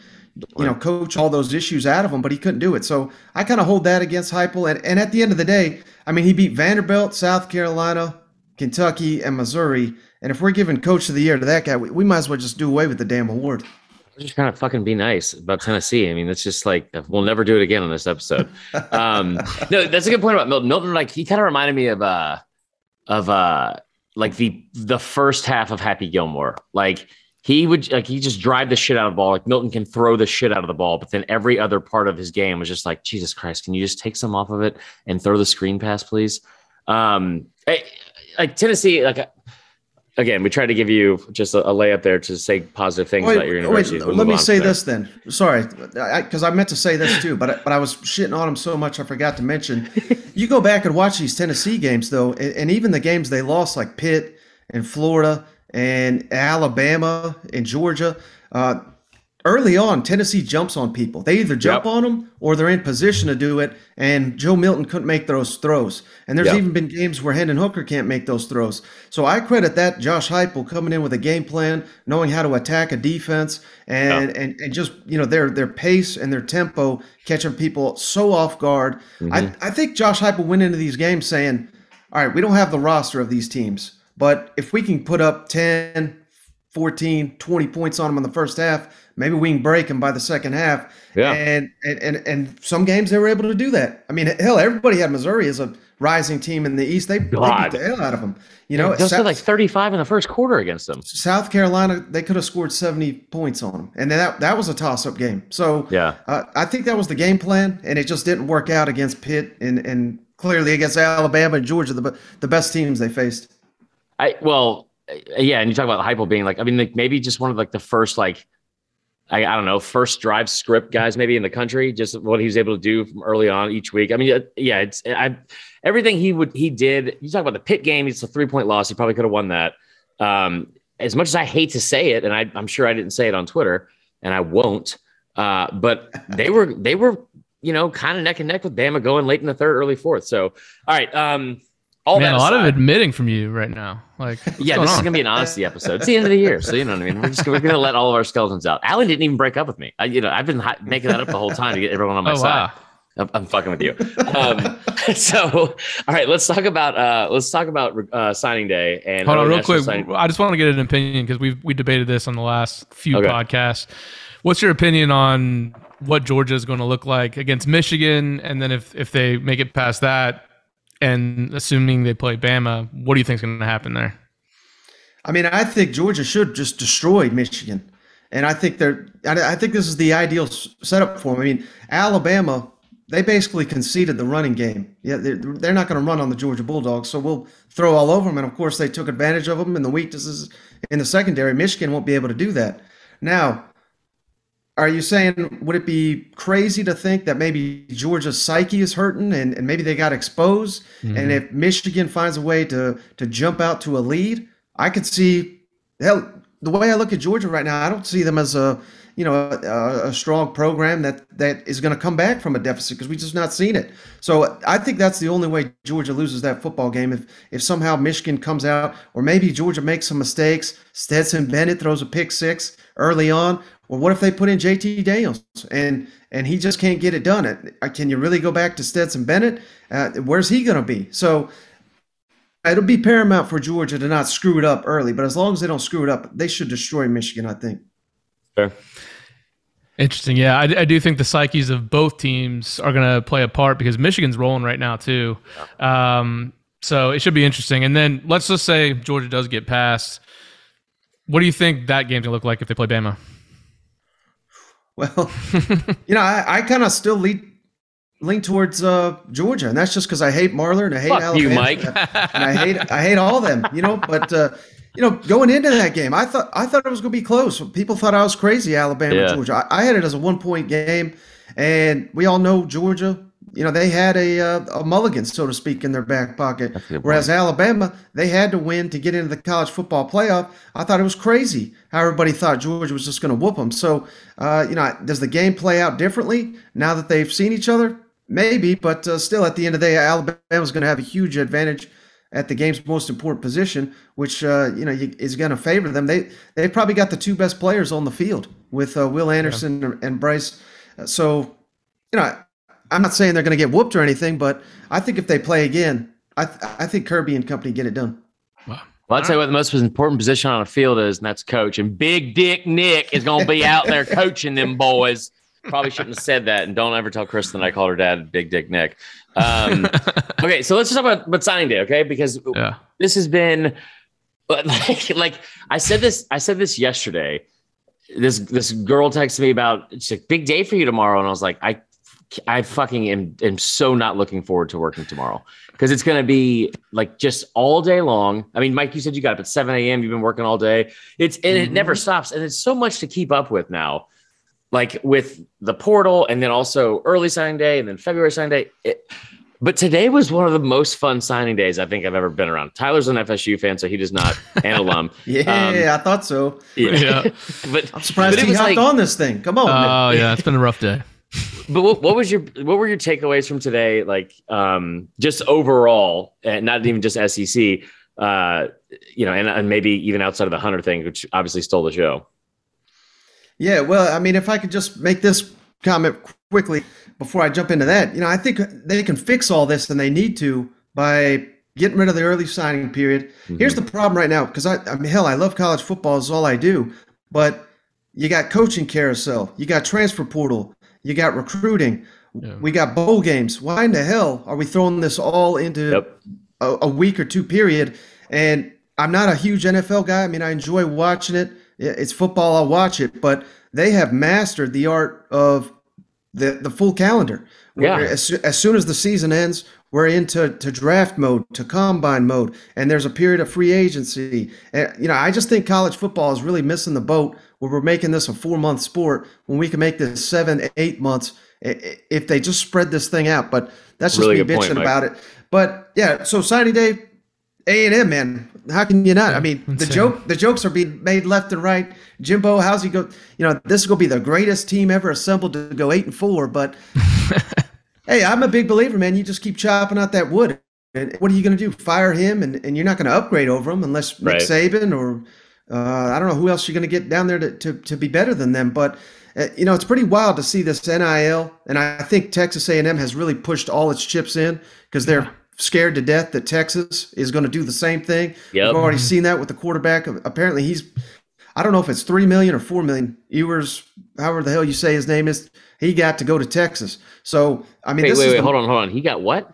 you know, coach all those issues out of him, but he couldn't do it. So I kind of hold that against Heupel. And, and at the end of the day, I mean, he beat Vanderbilt, South Carolina, Kentucky, and Missouri. And if we're giving Coach of the Year to that guy, we, we might as well just do away with the damn award. Just kind of fucking be nice about Tennessee. I mean, that's just like we'll never do it again on this episode. Um, no, that's a good point about Milton. Milton, like he kind of reminded me of uh of uh like the the first half of Happy Gilmore. Like he would like he just drive the shit out of the ball. Like Milton can throw the shit out of the ball, but then every other part of his game was just like Jesus Christ. Can you just take some off of it and throw the screen pass, please? Um, I, like Tennessee, like again, we tried to give you just a, a layup there to say positive things wait, about your university. Wait, let me say this then. Sorry, because I, I, meant to say this too, but but I was shitting on them so much I forgot to mention. you go back and watch these Tennessee games though, and, and even the games they lost, like Pitt and Florida and Alabama and Georgia. Uh, early on, Tennessee jumps on people. They either jump yep. on them or they're in position to do it. And Joe Milton couldn't make those throws. And there's yep. even been games where Hendon Hooker can't make those throws. So I credit that Josh Heupel coming in with a game plan, knowing how to attack a defense, and yep. and, and just you know their their pace and their tempo catching people so off guard. Mm-hmm. I I think Josh Heupel went into these games saying, "All right, we don't have the roster of these teams." But if we can put up 10, 14, 20 points on them in the first half, maybe we can break them by the second half. Yeah. And, and, and, and some games they were able to do that. I mean, hell, everybody had Missouri as a rising team in the East. They, they beat the hell out of them. You know, just South, like 35 in the first quarter against them. South Carolina, they could have scored 70 points on them. And that, that was a toss up game. So yeah, uh, I think that was the game plan. And it just didn't work out against Pitt and, and clearly against Alabama and Georgia, the, the best teams they faced. I, well, yeah, and you talk about Heupel being like, I mean, like maybe just one of like the first like, I, I don't know, first drive script guys maybe in the country. Just what he was able to do from early on each week. I mean, yeah, it's I everything he would he did. You talk about the pit game. It's a three point loss. He probably could have won that. Um, as much as I hate to say it, and I, I'm sure I didn't say it on Twitter, and I won't. Uh, but they were they were you know kind of neck and neck with Bama going late in the third, early fourth. So all right. Um, all Man, a lot of admitting from you right now. Like, yeah, this on? is gonna be an honesty episode. It's the end of the year, so you know what I mean. We're just we're gonna let all of our skeletons out. Alan didn't even break up with me. I, you know, I've been hi- making that up the whole time to get everyone on my oh, side. Wow. I'm, I'm, fucking with you. Um, so, all right, let's talk about uh, let's talk about uh, signing day. And hold on, real quick. Signing- I just want to get an opinion because we we debated this on the last few okay. podcasts. What's your opinion on what Georgia is going to look like against Michigan, and then if if they make it past that? And assuming they play Bama, what do you think is going to happen there? I mean, I think Georgia should just destroy Michigan, and I think they're. I think this is the ideal setup for them. I mean, Alabama, they basically conceded the running game. Yeah, they're, they're not going to run on the Georgia Bulldogs, so we'll throw all over them. And of course, they took advantage of them and the weaknesses in the secondary. Michigan won't be able to do that. Now, are you saying would it be crazy to think that maybe Georgia's psyche is hurting and, and maybe they got exposed? Mm-hmm. And if Michigan finds a way to to jump out to a lead, I could see hell the way I look at Georgia right now, I don't see them as a you know a, a strong program that that is going to come back from a deficit because we just not seen it. So I think that's the only way Georgia loses that football game if if somehow Michigan comes out or maybe Georgia makes some mistakes. Stetson Bennett throws a pick six early on, well, what if they put in JT Daniels and and he just can't get it done? Uh, can you really go back to Stetson Bennett? Uh, where's he going to be? So it'll be paramount for Georgia to not screw it up early. But as long as they don't screw it up, they should destroy Michigan. I think. Fair. Interesting. Yeah, I, I, do think the psyches of both teams are going to play a part because Michigan's rolling right now too. Um, so it should be interesting. And then let's just say Georgia does get past. What do you think that game's going to look like if they play Bama? Well, you know, I, I kind of still lean lean towards uh, Georgia, and that's just because I hate Marler and I hate Fuck Alabama, you, Mike. and I hate I hate all of them. You know, but uh, you know, going into that game, I thought I thought it was going to be close. People thought I was crazy, Alabama, yeah. Georgia. I, I had it as a one point game, and we all know Georgia you know, they had a, uh, a mulligan, so to speak, in their back pocket. Whereas Alabama, they had to win to get into the college football playoff. I thought it was crazy how everybody thought Georgia was just going to whoop them. So, uh, you know, does the game play out differently now that they've seen each other? Maybe, but uh, still, at the end of the day, Alabama's going to have a huge advantage at the game's most important position, which uh, you know is going to favor them. They they probably got the two best players on the field with uh, Will Anderson yeah. and Bryce. So you know, I'm not saying they're going to get whooped or anything, but I think if they play again, I th- I think Kirby and company get it done. Wow. Well, I'll tell you what the most important position on a field is, and that's coach. And Big Dick Nick is going to be out there coaching them boys. Probably shouldn't have said that, and don't ever tell Kristen I called her dad Big Dick Nick. Um, okay, so let's just talk about, about signing day, okay? Because yeah. this has been like, like I said this. I said this yesterday. This this girl texted me about it's a big day for you tomorrow, and I was like, I I fucking am, am so not looking forward to working tomorrow because it's going to be like just all day long. I mean, Mike, you said you got up at 7 a.m. You've been working all day. It's and mm-hmm. it never stops. And it's so much to keep up with now, like with the portal and then also early signing day and then February signing day. It, but today was one of the most fun signing days I think I've ever been around. Tyler's an FSU fan, so he does not an alum. yeah, um, I thought so. Yeah, yeah. but I'm surprised but he hopped like, on this thing. Come on. Oh yeah, it's been a rough day but what, what, was your what were your takeaways from today? Like um, just overall, and not even just SEC. Uh, you know, and, and maybe even outside of the Hunter thing, which obviously stole the show. Yeah, well, I mean, if I could just make this comment quickly before I jump into that, you know, I think they can fix all this, and they need to by getting rid of the early signing period. Mm-hmm. Here's the problem right now, because I, I mean, hell, I love college football is all I do, but you got coaching carousel, you got transfer portal, you got recruiting. Yeah. We got bowl games. Why in the hell are we throwing this all into yep. a, a, week or two period? And I'm not a huge NFL guy. I mean, I enjoy watching it. It's football. I'll watch it. But they have mastered the art of the the full calendar. Yeah. As, as soon as the season ends, we're into to draft mode, to combine mode, and there's a period of free agency. And, you know, I just think college football is really missing the boat where we're making this a four month sport when we can make this seven, eight months if they just spread this thing out. But that's just really me bitching point, about it. But yeah, so signing day, A and M, man, how can you not? I mean, the joke, the jokes are being made left and right. Jimbo, how's he go? You know, this is gonna be the greatest team ever assembled to go eight and four. But hey, I'm a big believer, man. You just keep chopping out that wood. And what are you going to do? Fire him, and, and you're not going to upgrade over him unless Nick right. Saban or uh, I don't know who else you're going to get down there to, to, to be better than them, but uh, you know it's pretty wild to see this NIL, and I think Texas A&M has really pushed all its chips in because they're scared to death that Texas is going to do the same thing. Yep. We've already seen that with the quarterback. Apparently, he's I don't know if it's three million or four million. Ewers, however the hell you say his name is, he got to go to Texas. So I mean, wait, wait, wait, the, hold on, hold on. He got what?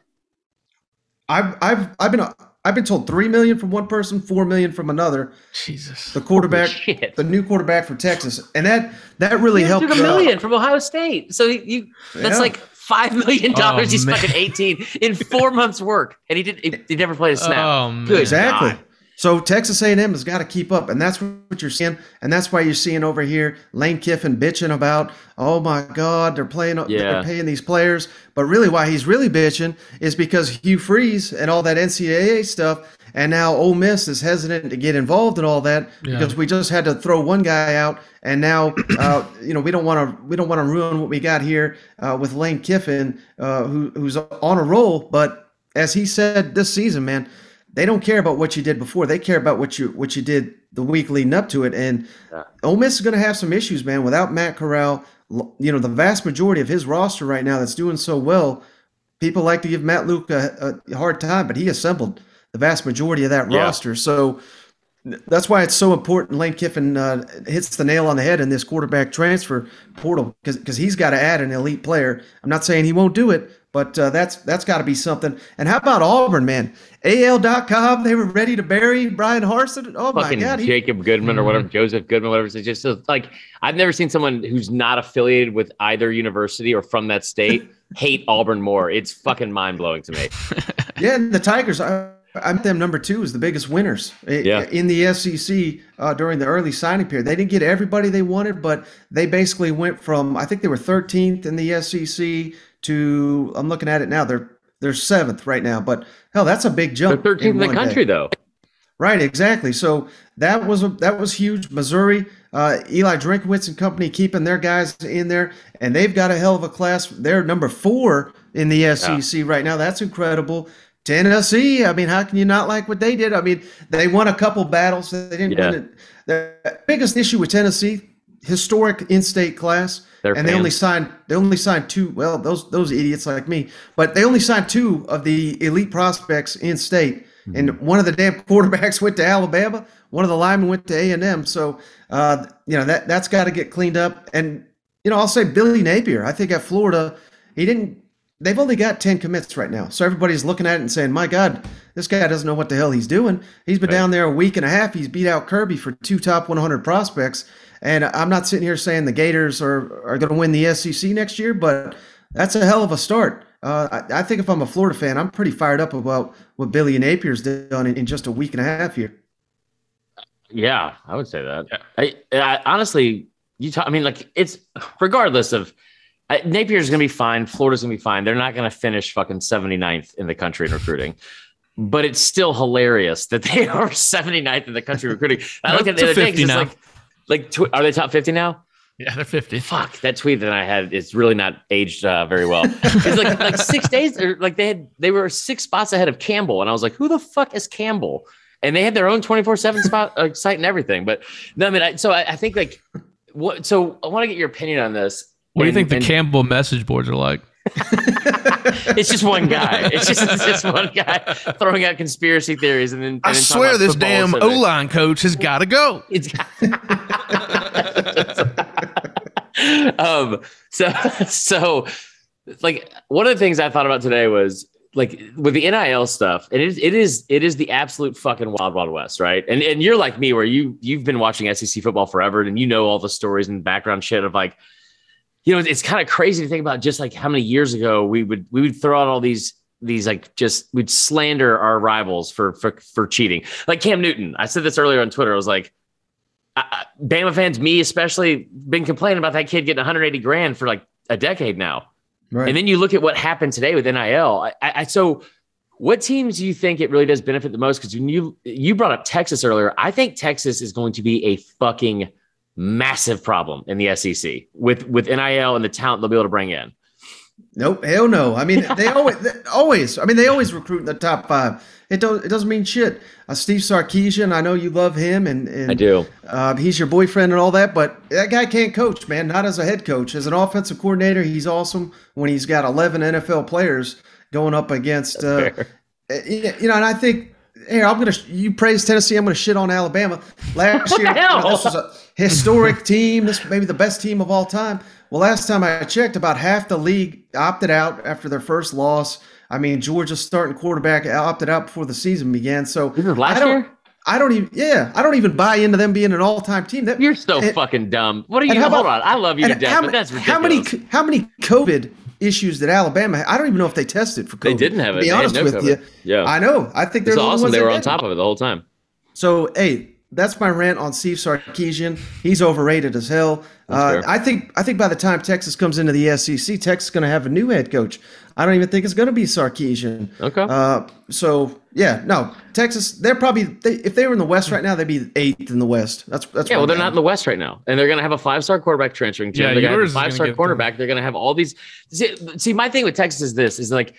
I've I've I've been I've been told three million from one person, four million from another. Jesus, the quarterback, the new quarterback for Texas, and that that really helped. Took a million uh, from Ohio State, so you that's yeah. like five million dollars. Oh, he's man. fucking eighteen in four months' work, and he did. He, he never played a snap. Oh, Good exactly. God. So Texas A&M has got to keep up, and that's what you're seeing, and that's why you're seeing over here Lane Kiffin bitching about, oh my God, they're playing, yeah. they're paying these players. But really, why he's really bitching is because Hugh Freeze and all that NCAA stuff, and now Ole Miss is hesitant to get involved in all that yeah. because we just had to throw one guy out, and now uh, you know we don't want to we don't want to ruin what we got here uh, with Lane Kiffin, uh, who, who's on a roll. But as he said this season, man they don't care about what you did before. They care about what you what you did the week leading up to it. And yeah. Ole Miss is going to have some issues, man. Without Matt Corral, you know the vast majority of his roster right now that's doing so well. People like to give Matt Luke a, a hard time, but he assembled the vast majority of that yeah. roster. So that's why it's so important. Lane Kiffin uh, hits the nail on the head in this quarterback transfer portal because he's got to add an elite player. I'm not saying he won't do it, but uh, that's that's got to be something. And how about Auburn, man? AL.com, they were ready to bury Bryan Harsin. Oh Fucking my God, he, Jacob Goodman or whatever, mm-hmm. Joseph Goodman, whatever. It's just like I've never seen someone who's not affiliated with either university or from that state hate Auburn more. It's fucking mind blowing to me. yeah, and the Tigers. I, I'm them number two is the biggest winners yeah. in the SEC uh, during the early signing period. They didn't get everybody they wanted, but they basically went from I think they were 13th in the SEC to I'm looking at it now. They're they're seventh right now, but hell, that's a big jump. They're 13th in, in the country day. though. Right, exactly. So that was a, that was huge. Missouri, uh, Eli Drinkwitz and company keeping their guys in there, and they've got a hell of a class. They're number four in the SEC yeah. right now. That's incredible. Tennessee. I mean, how can you not like what they did? I mean, they won a couple battles. They didn't Yeah. win it. The biggest issue with Tennessee, historic in-state class, Their and they only signed they only signed two. Well, those those idiots like me, but they only signed two of the elite prospects in state. Mm-hmm. And one of the damn quarterbacks went to Alabama. One of the linemen went to A and M. So uh, you know that that's got to get cleaned up. And you know, I'll say Billy Napier. I think at Florida, he didn't. They've only got ten commits right now, so everybody's looking at it and saying, "My God, this guy doesn't know what the hell he's doing." He's been Right. down there a week and a half. He's beat out Kirby for two top 100 prospects. And I'm not sitting here saying the Gators are are going to win the SEC next year, but that's a hell of a start. Uh, I, I think if I'm a Florida fan, I'm pretty fired up about what Billy Napier's done in, in just a week and a half here. Yeah, I would say that. Yeah. I, I honestly, you talk. I mean, like it's regardless of I, Napier's going to be fine. Florida's going to be fine. They're not going to finish fucking 79th in the country in recruiting. But it's still hilarious that they are 79th in the country recruiting. I looked at the other day 'cause 50 it's like, like tw- are they top 50 now? Yeah, they're 50. Fuck that tweet that I had is really not aged uh, very well. It's like like six days or like they had they were six spots ahead of Campbell, and I was like, who the fuck is Campbell? And they had their own twenty four seven spot uh, site and everything. But no, I mean, I, so I, I think like what? So I want to get your opinion on this. What do you And- think the and Campbell message boards are like? It's just one guy. It's just it's just one guy throwing out conspiracy theories, and then and I then swear this damn civics. O line coach has got to go. It's um so so like one of the things I thought about today was like with the NIL stuff, and it is it is it is the absolute fucking wild wild west, right? And and you're like me where you you've been watching SEC football forever and you know all the stories and background shit of like you know it's kind of crazy to think about just like how many years ago we would we would throw out all these these like just we'd slander our rivals for for for cheating. Like Cam Newton, I said this earlier on Twitter. I was like, I, Bama fans, me especially, been complaining about that kid getting 180 grand for like a decade now. Right. And then you look at what happened today with NIL. I, I, I- so, what teams do you think it really does benefit the most? Because when you you brought up Texas earlier, I think Texas is going to be a fucking massive problem in the SEC with with NIL and the talent they'll be able to bring in. Nope, hell no. I mean, they always, they, always. I mean, they always recruit in the top five. It don't. It doesn't mean shit. Uh, Steve Sarkisian, I know you love him, and, and I do. Uh, he's your boyfriend and all that, but that guy can't coach, man. Not as a head coach. As an offensive coordinator, he's awesome. When he's got 11 NFL players going up against, uh, you know, and I think here I'm gonna you praise Tennessee. I'm gonna shit on Alabama. Last year, the hell? you know, this was a historic team. This may be the best team of all time. Well, last time I checked, about half the league opted out after their first loss. I mean, Georgia's starting quarterback opted out before the season began. So This is last I year. I don't even. Yeah, I don't even buy into them being an all-time team. That You're so and- fucking dumb. What are you? how Hold on. I love you to death, how, but that's ridiculous. how many how many COVID issues that Alabama? have? I don't even know if they tested for COVID. They didn't have to it. Be They had honest no with COVID. you, Yeah. I know. I think they're It's the awesome. ones They were on top of it the whole time. So, hey, that's my rant on Steve Sarkisian. He's overrated as hell. Uh. I think I think by the time Texas comes into the SEC, Texas is going to have a new head coach. I don't even think it's going to be Sarkisian. Okay. Uh, so yeah, no, Texas. They're probably they, if they were in the West right now, they'd be eighth in the West. That's that's Yeah, where well, they're I'm not in the West right now, and they're going to have a five-star quarterback transferring team. Yeah, they're going to yours have a five-star give them- quarterback. They're going to have all these. See, see, my thing with Texas is this: is like,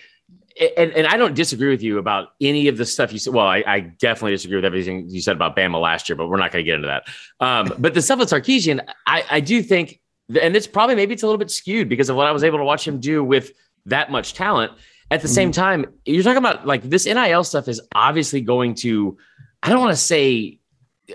and, and I don't disagree with you about any of the stuff you said. Well, I, I definitely disagree with everything you said about Bama last year, but we're not going to get into that. Um, but the stuff with Sarkisian, I, I do think, and it's probably maybe it's a little bit skewed because of what I was able to watch him do with that much talent. At the same time, you're talking about like this NIL stuff is obviously going to, I don't want to say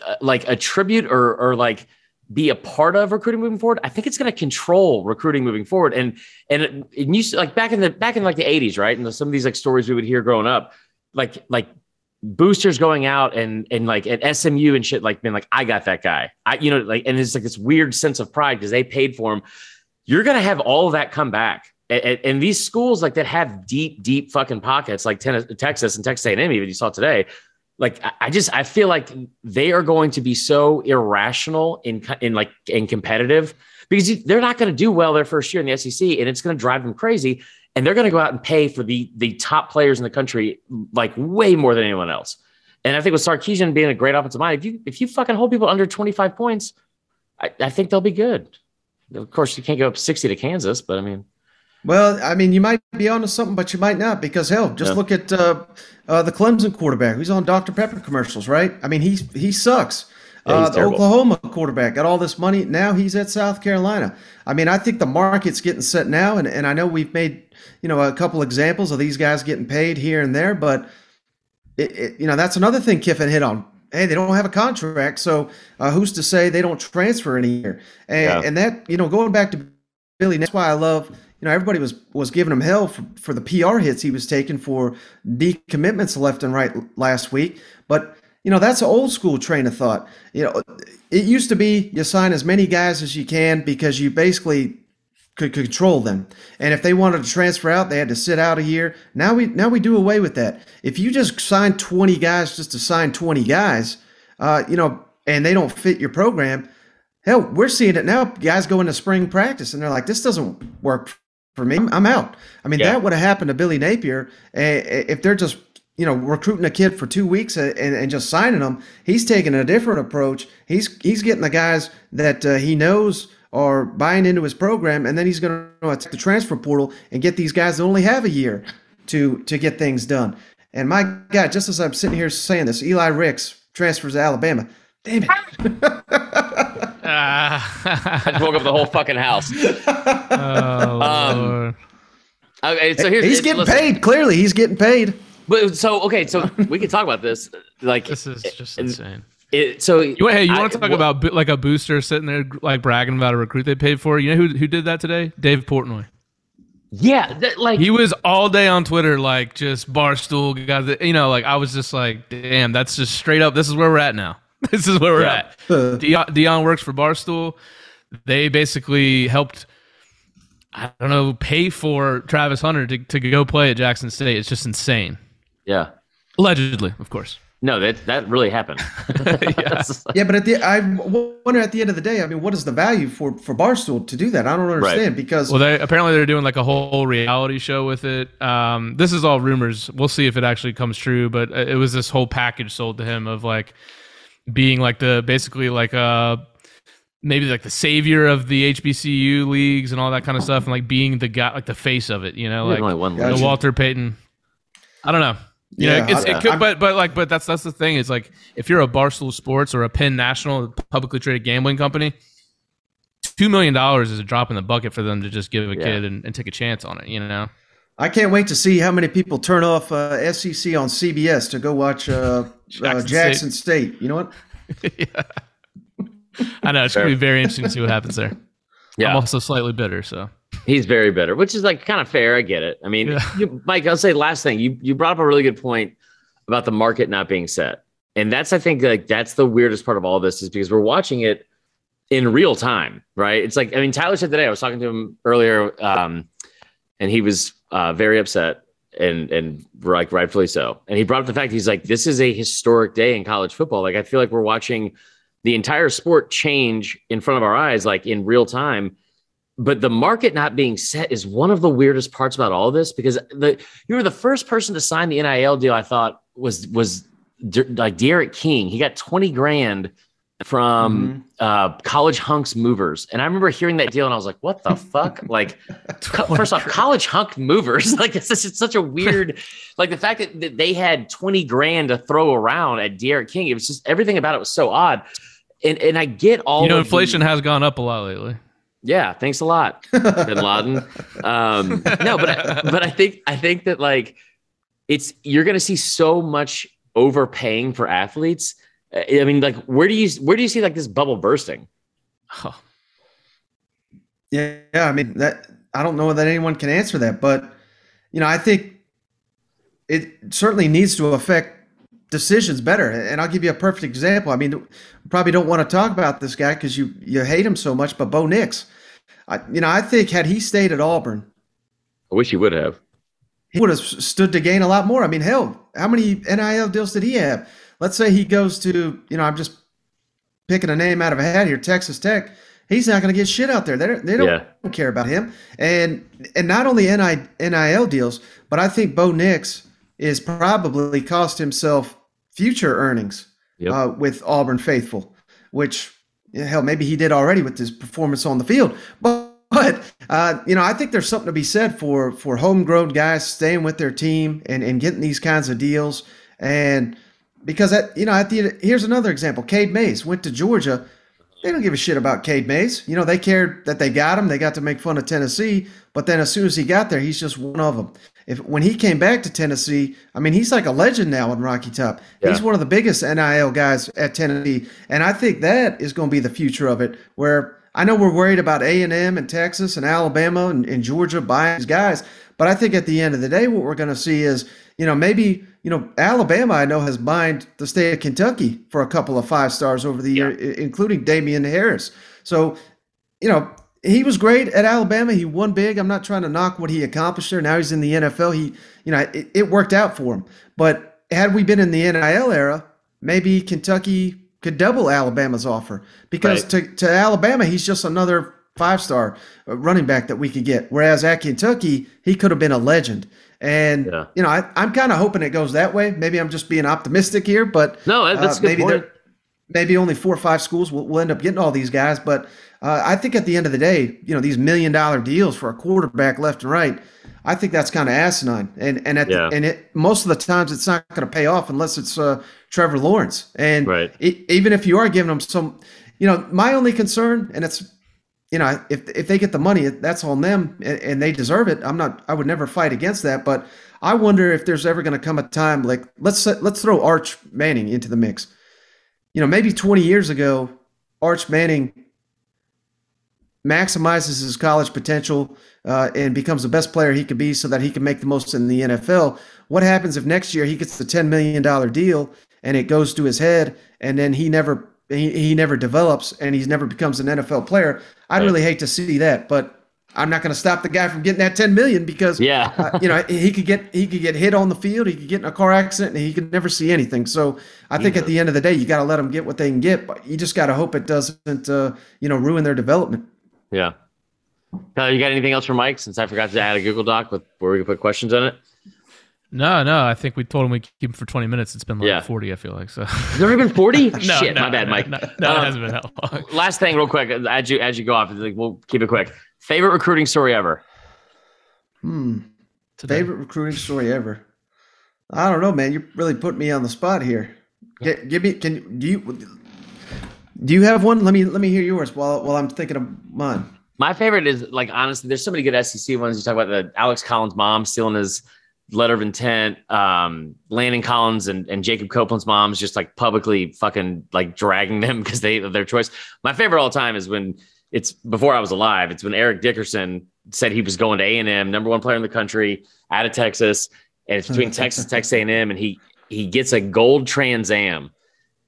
uh, like attribute or or like be a part of recruiting moving forward. I think it's going to control recruiting moving forward. And and it used like back in the back in like the 80s, right? And some of these like stories we would hear growing up, like like boosters going out and and like at SMU and shit, like being like, I got that guy. I you know like and it's like this weird sense of pride because they paid for him. You're going to have all that come back. And, and- and these schools like that have deep, deep fucking pockets, like Texas and Texas A&M, even you saw today. Like I- just I feel like they are going to be so irrational in in like in competitive because they're not going to do well their first year in the SEC, and it's going to drive them crazy. And they're going to go out and pay for the the top players in the country like way more than anyone else. And I think with Sarkisian being a great offensive mind, if you if you fucking hold people under 25 points, I, I think they'll be good. Of course, you can't go up 60 to Kansas, but I mean, Well, I mean, you might be onto something, but you might not because hell, just Yeah. look at uh, uh, the Clemson quarterback who's on Dr Pepper commercials, right? I mean, he's he sucks. Yeah, uh, the terrible. Oklahoma quarterback got all this money. Now he's at South Carolina. I mean, I think the market's getting set now, and, and I know we've made you know a couple examples of these guys getting paid here and there, but it, it, you know that's another thing Kiffin hit on. Hey, they don't have a contract, so uh, who's to say they don't transfer in a year? And, Yeah. and that you know, going back to Billy, that's why I love. You know, everybody was was giving him hell for, for the PR hits he was taking for decommitments left and right last week. But you know, that's an old school train of thought. You know, it used to be you sign as many guys as you can because you basically could control them. And if they wanted to transfer out, they had to sit out a year. Now we now we do away with that. If you just sign 20 guys just to sign 20 guys, uh, you know, and they don't fit your program, hell, we're seeing it now. Guys go into spring practice and they're like, this doesn't work for me. I'm out. I mean, Yeah. that would have happened to Billy Napier uh, if they're just you know recruiting a kid for two weeks and, and just signing them. He's taking a different approach. He's he's getting the guys that uh, he knows are buying into his program, and then he's going to attack the transfer portal and get these guys that only have a year to to get things done. And my God, just as I'm sitting here saying this, Eli Ricks transfers to Alabama. Damn it! I just woke up the whole fucking house. oh, Um, Lord. Okay, so here's he's getting listen, paid. Clearly, he's getting paid. But so okay, so we can talk about this. Like This is just and- insane. it, so You, hey, you want to talk wha- about like a booster sitting there like bragging about a recruit they paid for? You know who who did that today? Dave Portnoy. Yeah, that, like He was all day on Twitter, like just barstool guys. You know, like I was just like, damn, that's just straight up. This is where we're at now. This is where we're Yeah. at. Deion, Deion works for Barstool. They basically helped. I don't know, pay for Travis Hunter to, to go play at Jackson State. It's just insane. yeah. Allegedly, of course. No, that that really happened. That's- Yeah, but at the I wonder at the end of the day, I mean, what is the value for for Barstool to do that? I don't understand because Well, they apparently they're doing like a whole reality show with it. Um, this is all rumors. We'll see if it actually comes true. But uh, it was this whole package sold to him of like being like the basically like uh maybe like the savior of the HBCU leagues and all that kind of stuff, and like being the guy like the face of it. You know, like only one Gotcha. the Walter Payton. I don't know. You Yeah, know, it's, I- it could, I'm- but but like, but that's that's the thing is like, if you're a Barstool Sports or a Penn National publicly traded gambling company, two million dollars is a drop in the bucket for them to just give a Yeah. kid and, and take a chance on it. You know, I can't wait to see how many people turn off uh, SEC on CBS to go watch uh, Jackson uh, Jackson State. You know what? I know it's gonna be very interesting to see what happens there. yeah. I'm also slightly bitter, so He's very bitter, which is like kind of fair. I get it. I mean, Yeah. you, Mike, I'll say last thing. You you brought up a really good point about the market not being set, and that's I think like that's the weirdest part of all of this is because we're watching it in real time, right? It's like I mean, Tyler said today. I was talking to him earlier, um, and he was uh, very upset and and like rightfully so. And he brought up the fact he's like, this is a historic day in college football. Like I feel like we're watching the entire sport change in front of our eyes, like in real time but the market not being set is one of the weirdest parts about all this because the you were the first person to sign the NIL deal. I thought was was like D'Eriq King. He got twenty grand from uh, College Hunks Movers, and I remember hearing that deal and I was like, "What the fuck?" Like, co- first off, College Hunk Movers, like this is such a weird, like the fact that, that they had twenty grand to throw around at D'Eriq King. It was just everything about it was so odd. And, and I get all you know of the- inflation has gone up a lot lately. yeah, thanks a lot, Bin Laden. Um, no, but I, but I think I think that like it's you're going to see so much overpaying for athletes. I mean, like where do you where do you see like this bubble bursting? Oh, Yeah, yeah. I mean that I don't know that anyone can answer that, but you know, I think it certainly needs to affect decisions better. And I'll give you a perfect example. I mean, probably don't want to talk about this guy because you you hate him so much, but Bo Nix. I, you know, I think had he stayed at Auburn, I wish he would have. he would have stood to gain a lot more. I mean, hell, how many NIL deals did he have? Let's say he goes to, you know, I'm just picking a name out of a hat here, Texas Tech. He's not going to get shit out there. They don't, they don't Yeah. care about him. And and not only NI, NIL deals, but I think Bo Nix is probably cost himself future earnings Yep. uh, with Auburn faithful, which hell maybe he did already with his performance on the field. But, but uh, you know, I think there's something to be said for for homegrown guys staying with their team and and getting these kinds of deals. And because at you know at the here's another example. Cade Mays went to Georgia. They don't give a shit about Cade Mays. You know, they cared that they got him. They got to make fun of Tennessee. But then as soon as he got there, he's just one of them. If when he came back to Tennessee, I mean, he's like a legend now in Rocky Top. Yeah. He's one of the biggest NIL guys at Tennessee, and I think that is going to be the future of it. Where I know we're worried about A and M and Texas and Alabama and, and Georgia buying these guys, but I think at the end of the day, what we're going to see is, you know, maybe you know, Alabama, I know, has mined the state of Kentucky for a couple of five stars over the year, including Damien Harris. So, you know, he was great at Alabama. He won big. I'm not trying to knock what he accomplished there. Now he's in the NFL. He, you know, it, it worked out for him. But had we been in the NIL era, maybe Kentucky could double Alabama's offer because right. to, to Alabama, he's just another five star uh, running back that we could get. Whereas at Kentucky, he could have been a legend. And yeah. you know, I, am kind of hoping it goes that way. Maybe I'm just being optimistic here, but no, that's uh, maybe point. maybe only four or five schools will, will end up getting all these guys. But uh, I think at the end of the day, you know, these million dollar deals for a quarterback left and right, I think that's kind of asinine. And and at yeah. the, and it most of the times it's not going to pay off unless it's uh, Trevor Lawrence. And right. it, even if you are giving them some, you know, my only concern, and it's you know, if if they get the money, that's on them, and, and they deserve it. I'm not. I would never fight against that, but I wonder if there's ever going to come a time like let's let's throw Arch Manning into the mix. You know, maybe 20 years ago, Arch Manning maximizes his college potential uh, and becomes the best player he could be, so that he can make the most in the NFL. What happens if next year he gets the 10 million dollar deal and it goes to his head, and then he never he, he never develops and he never becomes an NFL player. I'd right. really hate to see that, but I'm not going to stop the guy from getting that 10 million because yeah, uh, you know he could get he could get hit on the field, he could get in a car accident, and he could never see anything. So I think at the end of the day, you got to let them get what they can get, but you just got to hope it doesn't uh, you know ruin their development. Yeah. Tyler, you got anything else for Mike? Since I forgot to add a Google Doc with where we can put questions on it. No, no. I think we told him we keep him for 20 minutes. It's been like yeah. 40, I feel like. So Has it already been 40? no, Shit, no, my bad, no, Mike. No, no um, it hasn't been that long. Last thing, real quick, as you as you go off, like, we'll keep it quick. Favorite recruiting story ever? Hmm. Today. Favorite recruiting story ever? I don't know, man. You really put me on the spot here. Get, give me. Can do you do you have one? Let me let me hear yours while while I'm thinking of mine. My favorite is like honestly, there's so many good SEC ones. You talk about the Alex Collins' mom stealing his letter of intent. Um, Landon Collins and, and Jacob Copeland's moms just like publicly fucking like dragging them because they their choice. My favorite all time is when it's before I was alive. It's when Eric Dickerson said he was going to A and M, number one player in the country, out of Texas, and it's between Texas, Texas A and M, and he he gets a gold Trans Am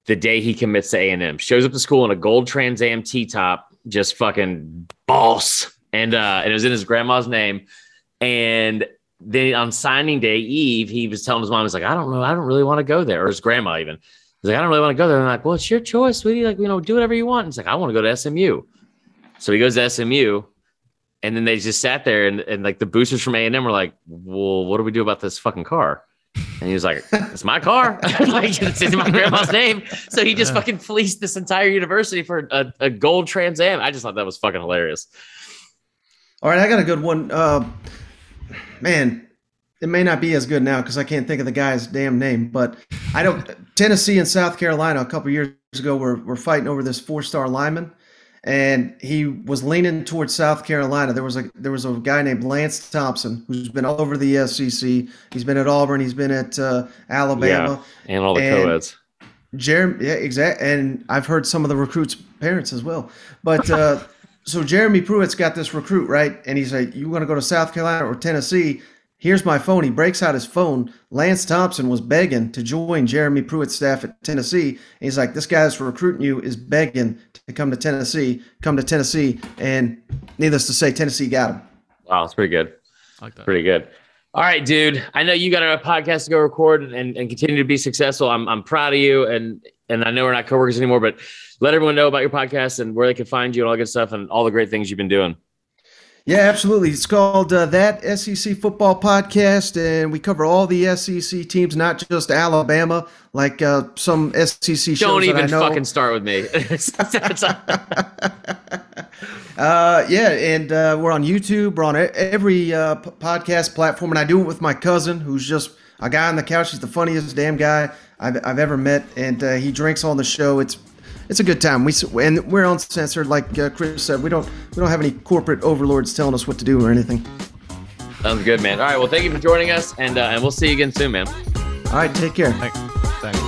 the day he commits to A and M. Shows up to school in a gold Trans Am T top, just fucking boss, and uh, and it was in his grandma's name, and then on signing day eve, he was telling his mom, he's like, I don't know, I don't really want to go there, or his grandma even. He's like, I don't really want to go there. And I'm like, well, it's your choice, sweetie. Like, you know, do whatever you want. And he's like, I want to go to SMU. So he goes to SMU, and then they just sat there, and, and like the boosters from A and M were like, well, what do we do about this fucking car? And he was like, "It's my car. like it's in my grandma's name." So he just fucking fleeced this entire university for a, a gold Trans Am. I just thought that was fucking hilarious. All right, I got a good one. Uh, man, it may not be as good now because I can't think of the guy's damn name. But I don't. Tennessee and South Carolina a couple years ago were were fighting over this four star lineman, and he was leaning towards South Carolina. There was a there was a guy named Lance Thompson who's been all over the SEC. He's been at Auburn. He's been at uh, Alabama yeah, and all the and co-eds. Jeremy, yeah, exactly. And I've heard some of the recruits' parents as well. But uh, so Jeremy Pruitt's got this recruit, right? And he's like, You want to go to South Carolina or Tennessee? Here's my phone. He breaks out his phone. Lance Thompson was begging to join Jeremy Pruitt's staff at Tennessee. And he's like, This guy that's recruiting you is begging to come to Tennessee, come to Tennessee. And needless to say, Tennessee got him. Wow, it's pretty good. like that. Pretty good. All right, dude. I know you got a podcast to go record and, and continue to be successful. I'm, I'm proud of you. And, and I know we're not coworkers anymore, but let everyone know about your podcast and where they can find you and all good stuff and all the great things you've been doing. Yeah, absolutely. It's called uh, That SEC Football Podcast, and we cover all the SEC teams, not just Alabama, like uh, some SEC shows. Don't even that I know. fucking start with me. uh, yeah, and uh, we're on YouTube. We're on every uh, p- podcast platform, and I do it with my cousin, who's just a guy on the couch. He's the funniest damn guy I've, I've ever met, and uh, he drinks on the show. It's it's a good time. We and we're uncensored, like uh, Chris said. We don't we don't have any corporate overlords telling us what to do or anything. Sounds good, man. All right, well, thank you for joining us, and uh, and we'll see you again soon, man. All right, take care. Thanks.